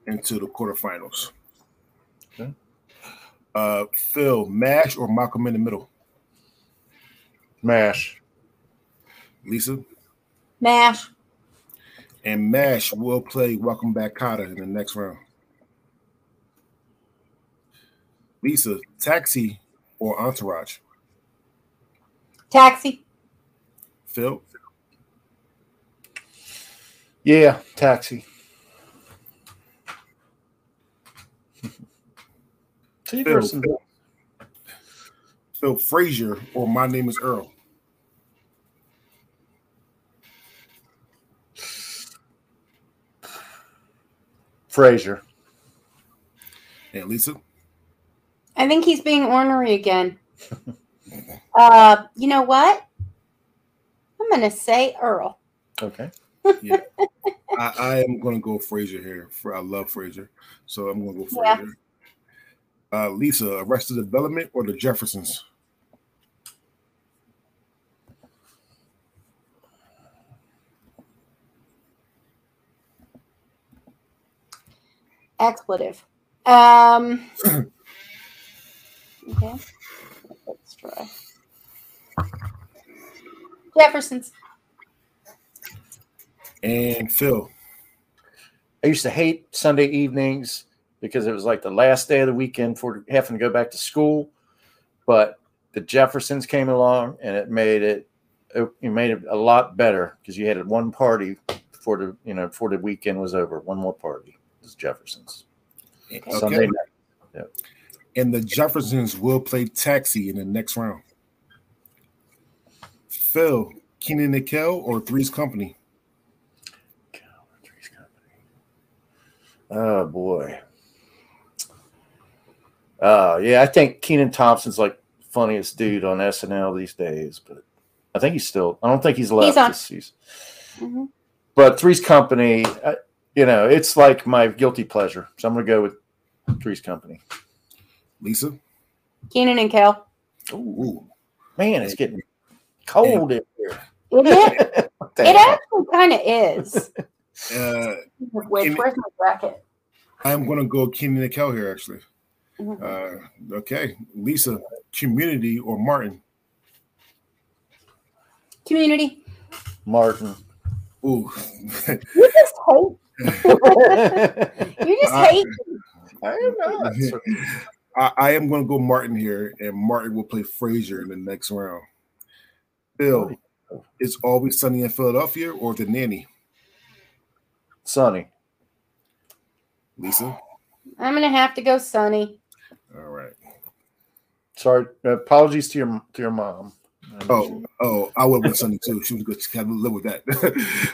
into the quarterfinals. Okay. Uh, Phil, Mash or Malcolm in the Middle? Mash. Lisa? Mash. And Mash will play Welcome Back Kotter in the next round. Lisa, Taxi or Entourage? Taxi. Phil? Yeah, taxi. Phil, Phil, Phil Frasier or My Name is Earl. Frasier. And Lisa? I think he's being ornery again. uh, you know what? I'm going to say Earl. Okay yeah, I, I, am going to go Frasier here. For I love Frasier, so I'm going to go Frasier. Yeah. Uh, Lisa, Arrested Development or the Jeffersons? Expletive. Um, okay, let's try. Jeffersons and Phil. I used to hate Sunday evenings because it was like the last day of the weekend for having to go back to school. But the Jeffersons came along and it made it it made it a lot better because you had one party before the you know before the weekend was over. One more party was Jeffersons. Okay. Sunday night. Yep. And the Jeffersons will play taxi in the next round. Phil, Kenan and Kel or Three's Company? Oh boy. Uh yeah, I think Kenan Thompson's like funniest dude on SNL these days, but I think he's still I don't think he's left he's this season. Mm-hmm. But Three's Company, I, you know, it's like my guilty pleasure. So I'm gonna go with Three's Company. Lisa? Kenan and Kel. Ooh. Man, it's getting cold in here. it actually kind of is. Uh, Which, where's my bracket? I'm going to go Kenan and Kel here, actually. Mm-hmm. Uh, okay, Lisa, Community or Martin? Community. Martin. Ooh. you just hate. you just hate. Me. I am not. I, I am going to go Martin here, and Martin will play Frasier in the next round. Bill, is always sunny in Philadelphia or the nanny? Sunny. Lisa? I'm gonna have to go sunny. All right. Sorry. Apologies to your to your mom. Oh, oh, I would have Sunny too. She was good. She had to live with that.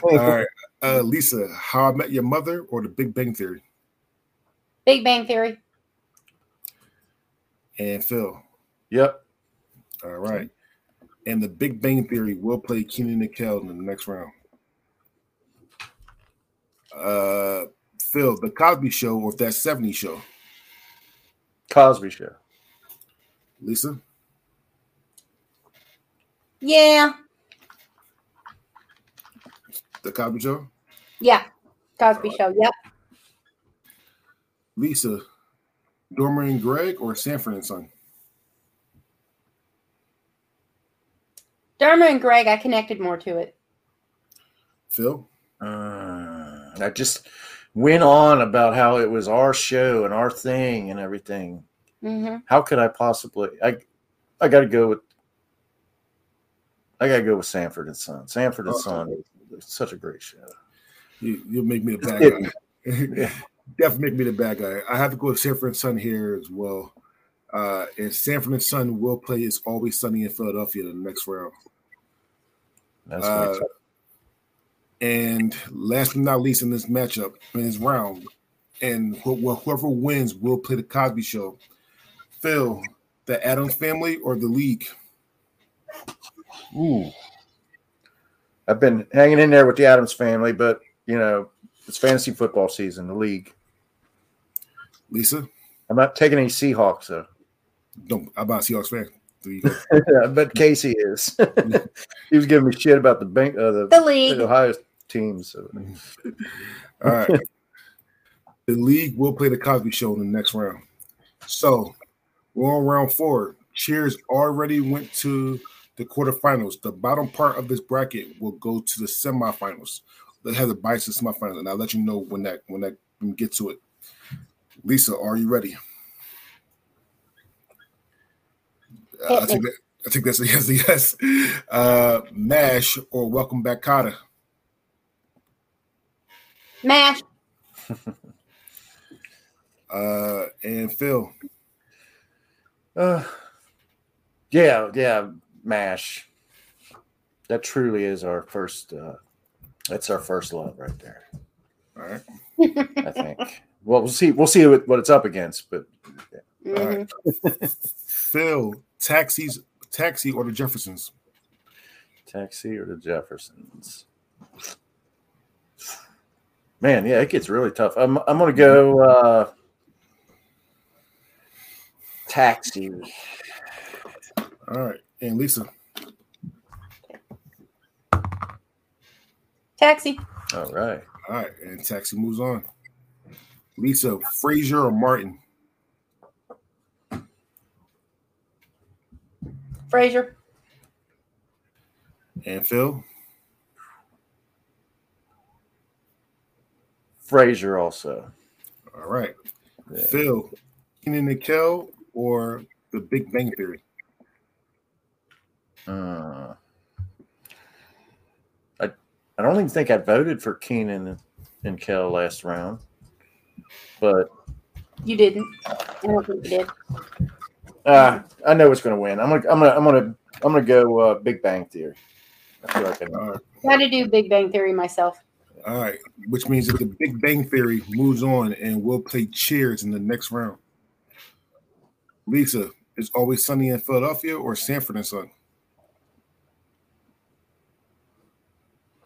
All right. Uh, Lisa, How I Met Your Mother or The Big Bang Theory? Big Bang Theory. And Phil. Yep. All right. And The Big Bang Theory will play Kenan and Kel in the next round. Uh, Phil, The Cosby Show or That 70 Show? Cosby Show. Lisa? Yeah. The Cosby Show? Yeah. Cosby Show. Yep. Lisa, Dharma and Greg or Sanford and Son? Dharma and Greg, I connected more to it. Phil? Uh, I just went on about how it was our show and our thing and everything. Mm-hmm. How could I possibly? I I got to go with. I got to go with Sanford and Son. Sanford and Son is such a great show. You you make me the bad guy. Definitely make me the bad guy. I have to go with Sanford and Son here as well. Uh, and Sanford and Son will play It's Always Sunny in Philadelphia in the next round. That's Uh, and last but not least in this matchup, in this round, and wh- wh- whoever wins will play the Cosby Show. Phil, the Addams Family or the League? Ooh. I've been hanging in there with the Addams family, but you know it's fantasy football season. The league. Lisa, I'm not taking any Seahawks though. don't. I'm not a Seahawks fan. There you but Casey is. he was giving me shit about the bank, uh, the, The league. Ohio team. So All right. the league will play the Cosby Show in the next round. So we're on round four. Cheers already went to the quarterfinals. The bottom part of this bracket will go to the semifinals. They have the bias to semifinals, and I'll let you know when that when that when we get to it. Lisa, are you ready? Uh, I think that, I think that's a yes, a yes. Uh, Mash or Welcome Back, Kotter. Mash. Uh, and Phil. Uh, yeah, yeah, Mash. That truly is our first. Uh, that's our first love right there. All right. I think. well, we'll see. We'll see what, what it's up against, but All Mhm. right. Phil, taxis, taxi or the Jeffersons? Taxi or the Jeffersons. Man, yeah, it gets really tough. I'm I'm gonna go uh, taxi. All right. And Lisa. Taxi. All right. All right. And taxi moves on. Lisa, Frasier or Martin? Frasier. And Phil? Frazier also. All right. Yeah. Phil, Kenan and Kel or the Big Bang Theory? Uh, I I don't even think I voted for Kenan and, and Kel last round, but You didn't. I don't think you did. uh, I know it's going to win. I'm gonna I'm gonna I'm gonna I'm gonna go uh, Big Bang Theory. I feel like I know. All right. Got to do Big Bang Theory myself. All right. Which means that the Big Bang Theory moves on and we'll play Cheers in the next round. Lisa, is always sunny in Philadelphia or Sanford and Son?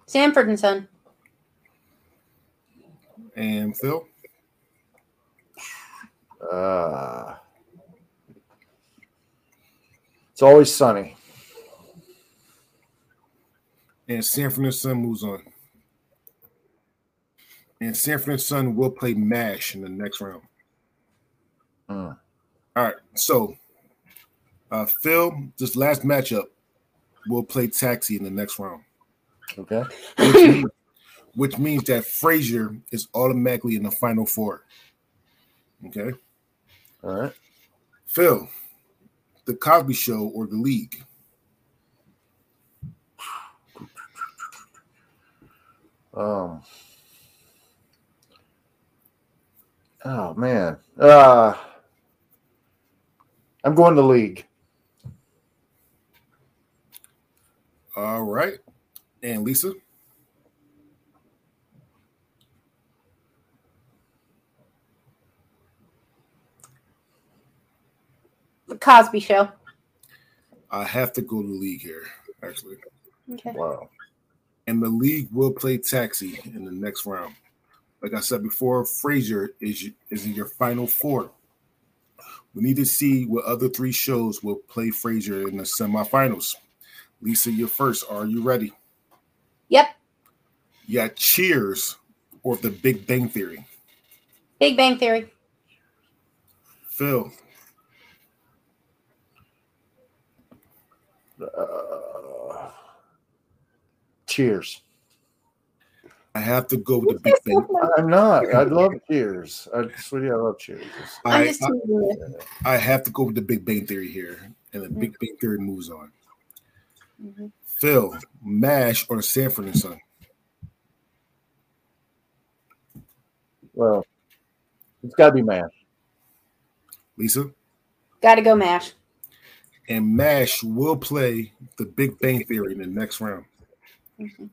Sanford and Son. And Phil? Uh, it's always sunny. and Sanford and Son moves on. And Sanford and Son will play MASH in the next round. Mm. All right. So, uh, Phil, this last matchup, will play Taxi in the next round, Okay. which, means, which means that Frasier is automatically in the final four. Okay. All right. Phil, The Cosby Show or The League? Um. Oh man. Uh I'm going to league. All right. And Lisa? The Cosby Show. I have to go to the league here, actually. Okay. Wow. And the league will play taxi in the next round. Like I said before, Frasier is is in your final four. We need to see what other three shows will play Frasier in the semifinals. Lisa, you're first. Are you ready? Yep. Yeah, Cheers or The Big Bang Theory. Big Bang Theory. Phil. Uh, cheers. I have to go with the Big Bang. I'm not. I love Cheers. I, sweetie, I love Cheers. I'm I, I, teasing you. I have to go with the Big Bang Theory here, and the Big Bang Theory moves on. Mhm. Phil, Mash or Sanford and Son? Well, it's got to be Mash. Lisa? Gotta go mash. And Mash will play the Big Bang Theory in the next round, Mhm.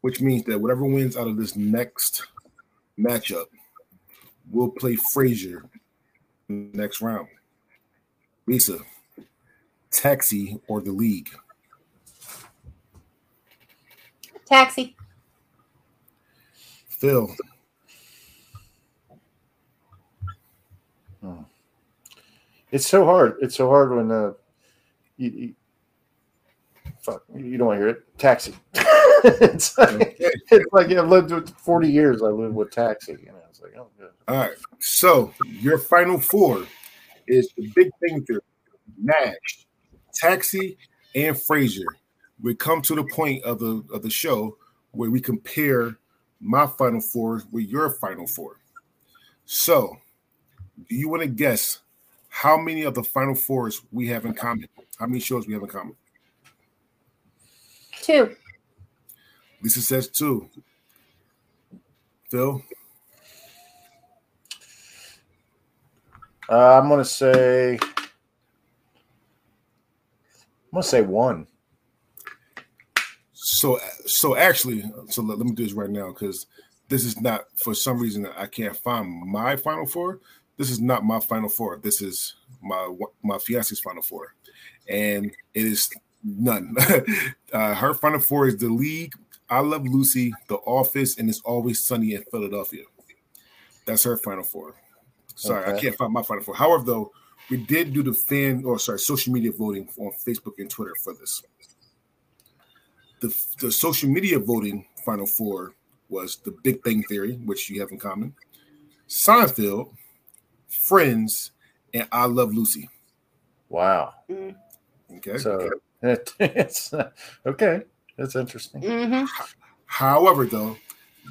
which means that whatever wins out of this next matchup will play Frasier in the next round. Lisa, Taxi or the League? Taxi. Phil, It's so hard. It's so hard when uh, you, you fuck you don't want to hear it. Taxi. it's like it's like I've lived with forty years. I lived with taxi. You know, it's like oh good. All right. So your final four is the Big Bang Theory, Mash, Taxi, and Frasier. We come to the point of the of the show where we compare my final four with your final four. So, do you want to guess how many of the final fours we have in common? How many shows we have in common? Two. Lisa says two. Phil, Uh, I'm gonna say. I'm gonna say one. So, so actually, so let, let me do this right now because this is not for some reason I can't find my final four. This is not my final four. This is my my fiance's final four, and it is none. uh, her final four is the league. I love Lucy, The Office, and It's Always Sunny in Philadelphia. That's her final four. Sorry, I can't find my final four. However, though, we did do the fan or sorry social media voting on Facebook and Twitter for this the, the social media voting final four was the Big Bang Theory, which you have in common, Seinfeld, Friends, and I Love Lucy. Wow. Okay. So it, it's okay. That's interesting. Mm-hmm. However, though,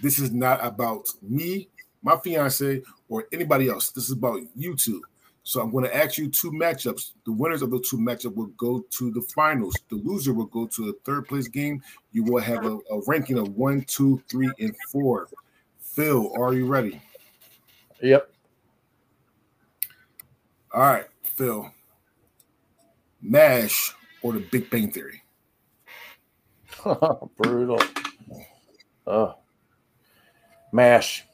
this is not about me, my fiance, or anybody else. This is about you two. So I'm going to ask you two matchups. The winners of the two matchups will go to the finals. The loser will go to a third place game. You will have a, a ranking of one, two, three, and four. Phil, are you ready? Yep. All right, Phil. MASH or the Big Bang Theory? Brutal. Oh. Mash.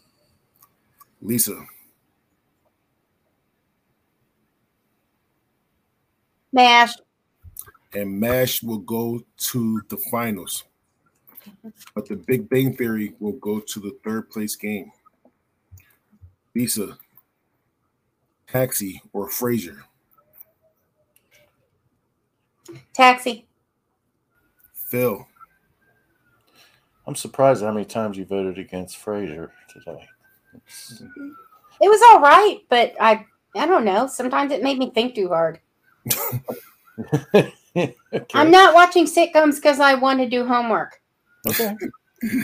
Lisa. Mash. And MASH will go to the finals. But the Big Bang Theory will go to the third place game. Lisa. Taxi or Frasier? Taxi. Phil. I'm surprised how many times you voted against Frasier today. It's- It was all right, but I I don't know. Sometimes it made me think too hard. okay. I'm not watching sitcoms because I want to do homework. okay.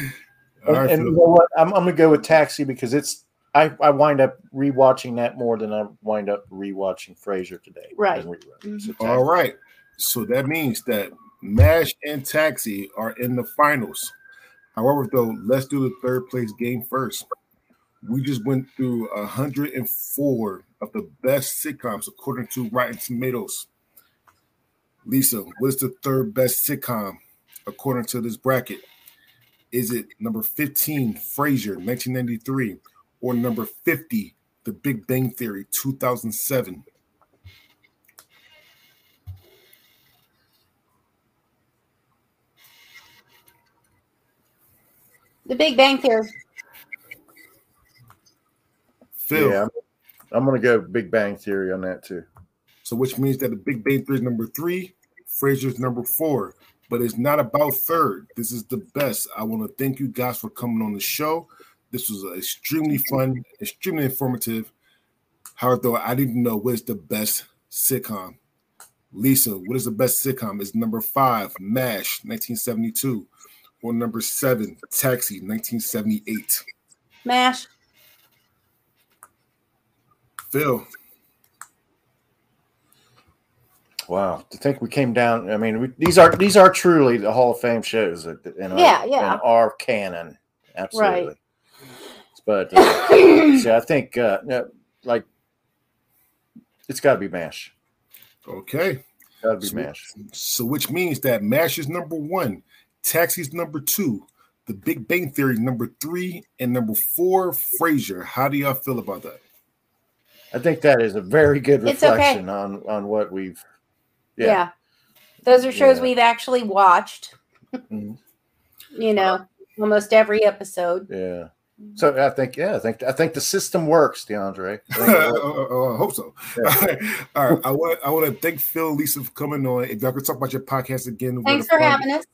All right, and you know what? I'm, I'm gonna go with Taxi because it's I, I wind up rewatching that more than I wind up rewatching Frasier today. Right. than reruns. Mhm. So All Taxi. right. So that means that MASH and Taxi are in the finals. However, though, let's do the third place game first. We just went through 104 of the best sitcoms according to Rotten Tomatoes. Lisa, what is the third best sitcom according to this bracket? Is it number 15, Frasier, 1993, or number 50, The Big Bang Theory, 2007? The Big Bang Theory. Phil. Yeah, I'm going to go Big Bang Theory on that too. So, which means that the Big Bang Theory is number three, Frasier's number four. But it's not about third. This is the best. I want to thank you guys for coming on the show. This was extremely fun, extremely informative. However, though, I didn't know what is the best sitcom. Lisa, what is the best sitcom? Is number five, MASH, 1972, or number seven, Taxi, 1978? MASH. Phil. Wow, to think we came down. I mean, we, these are these are truly the Hall of Fame shows in, our, yeah, yeah. in our canon. Absolutely. Right. But uh, see, I think uh, like it's got to be Mash. Okay, got to be so, Mash. So, which means that Mash is number one, Taxi's number two, The Big Bang Theory number three, and number four, Frasier. How do y'all feel about that? I think that is a very good reflection okay. on on what we've yeah. yeah. Those are shows yeah. we've actually watched. Mm-hmm. you know, almost every episode. Yeah. So I think, yeah, I think I think the system works, DeAndre. I, uh, I hope so. Yeah. All right, I want I want to thank Phil, Lisa for coming on. If y'all could talk about your podcast again, thanks for having us.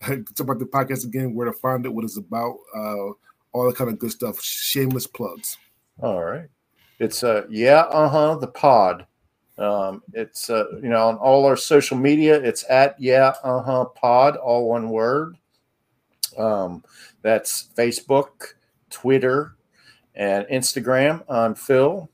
Talk about the podcast again, where to find it, what it's about, uh, all the kind of good stuff. Shameless plugs. All right, it's uh yeah uh huh the pod um, it's uh, you know on all our social media. It's at yeah uh huh pod, all one word. Um, that's Facebook, Twitter, and Instagram. I'm Phil.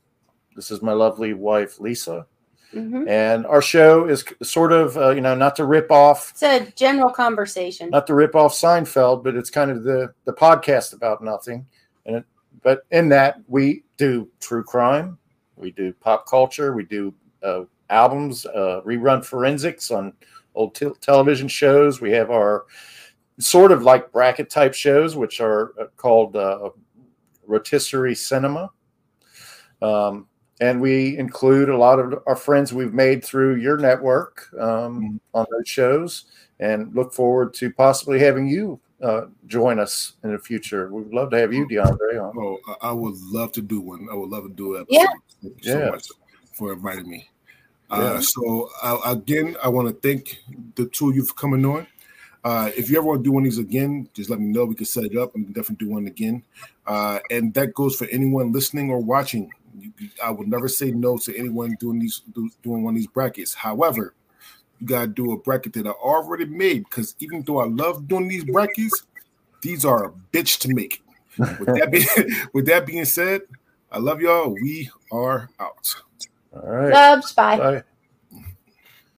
This is my lovely wife Lisa. Mm-hmm. And our show is sort of, uh, you know, not to rip off. It's a general conversation. Not to rip off Seinfeld, but it's kind of the the podcast about nothing. And it, but in that we do true crime, we do pop culture, we do uh, albums, uh, rerun forensics on old television shows. We have our sort of like bracket type shows, which are uh, called uh, rotisserie cinema. Um, and we include a lot of our friends we've made through your network um, mm-hmm. on those shows and look forward to possibly having you uh, join us in the future. We'd love to have you, DeAndre. On. Oh, I would love to do one. I would love to do it. Yeah. So yeah. much for inviting me. Uh, so uh, again, I want to thank the two of you for coming on. Uh, if you ever want to do one of these again, just let me know. We can set it up and definitely do one again. Uh, and that goes for anyone listening or watching. I would never say no to anyone doing these do, doing one of these brackets. However, you gotta do a bracket that I already made because even though I love doing these brackets, these are a bitch to make. With that being, with that being said, I love y'all. We are out. All right. Loves. Bye. bye.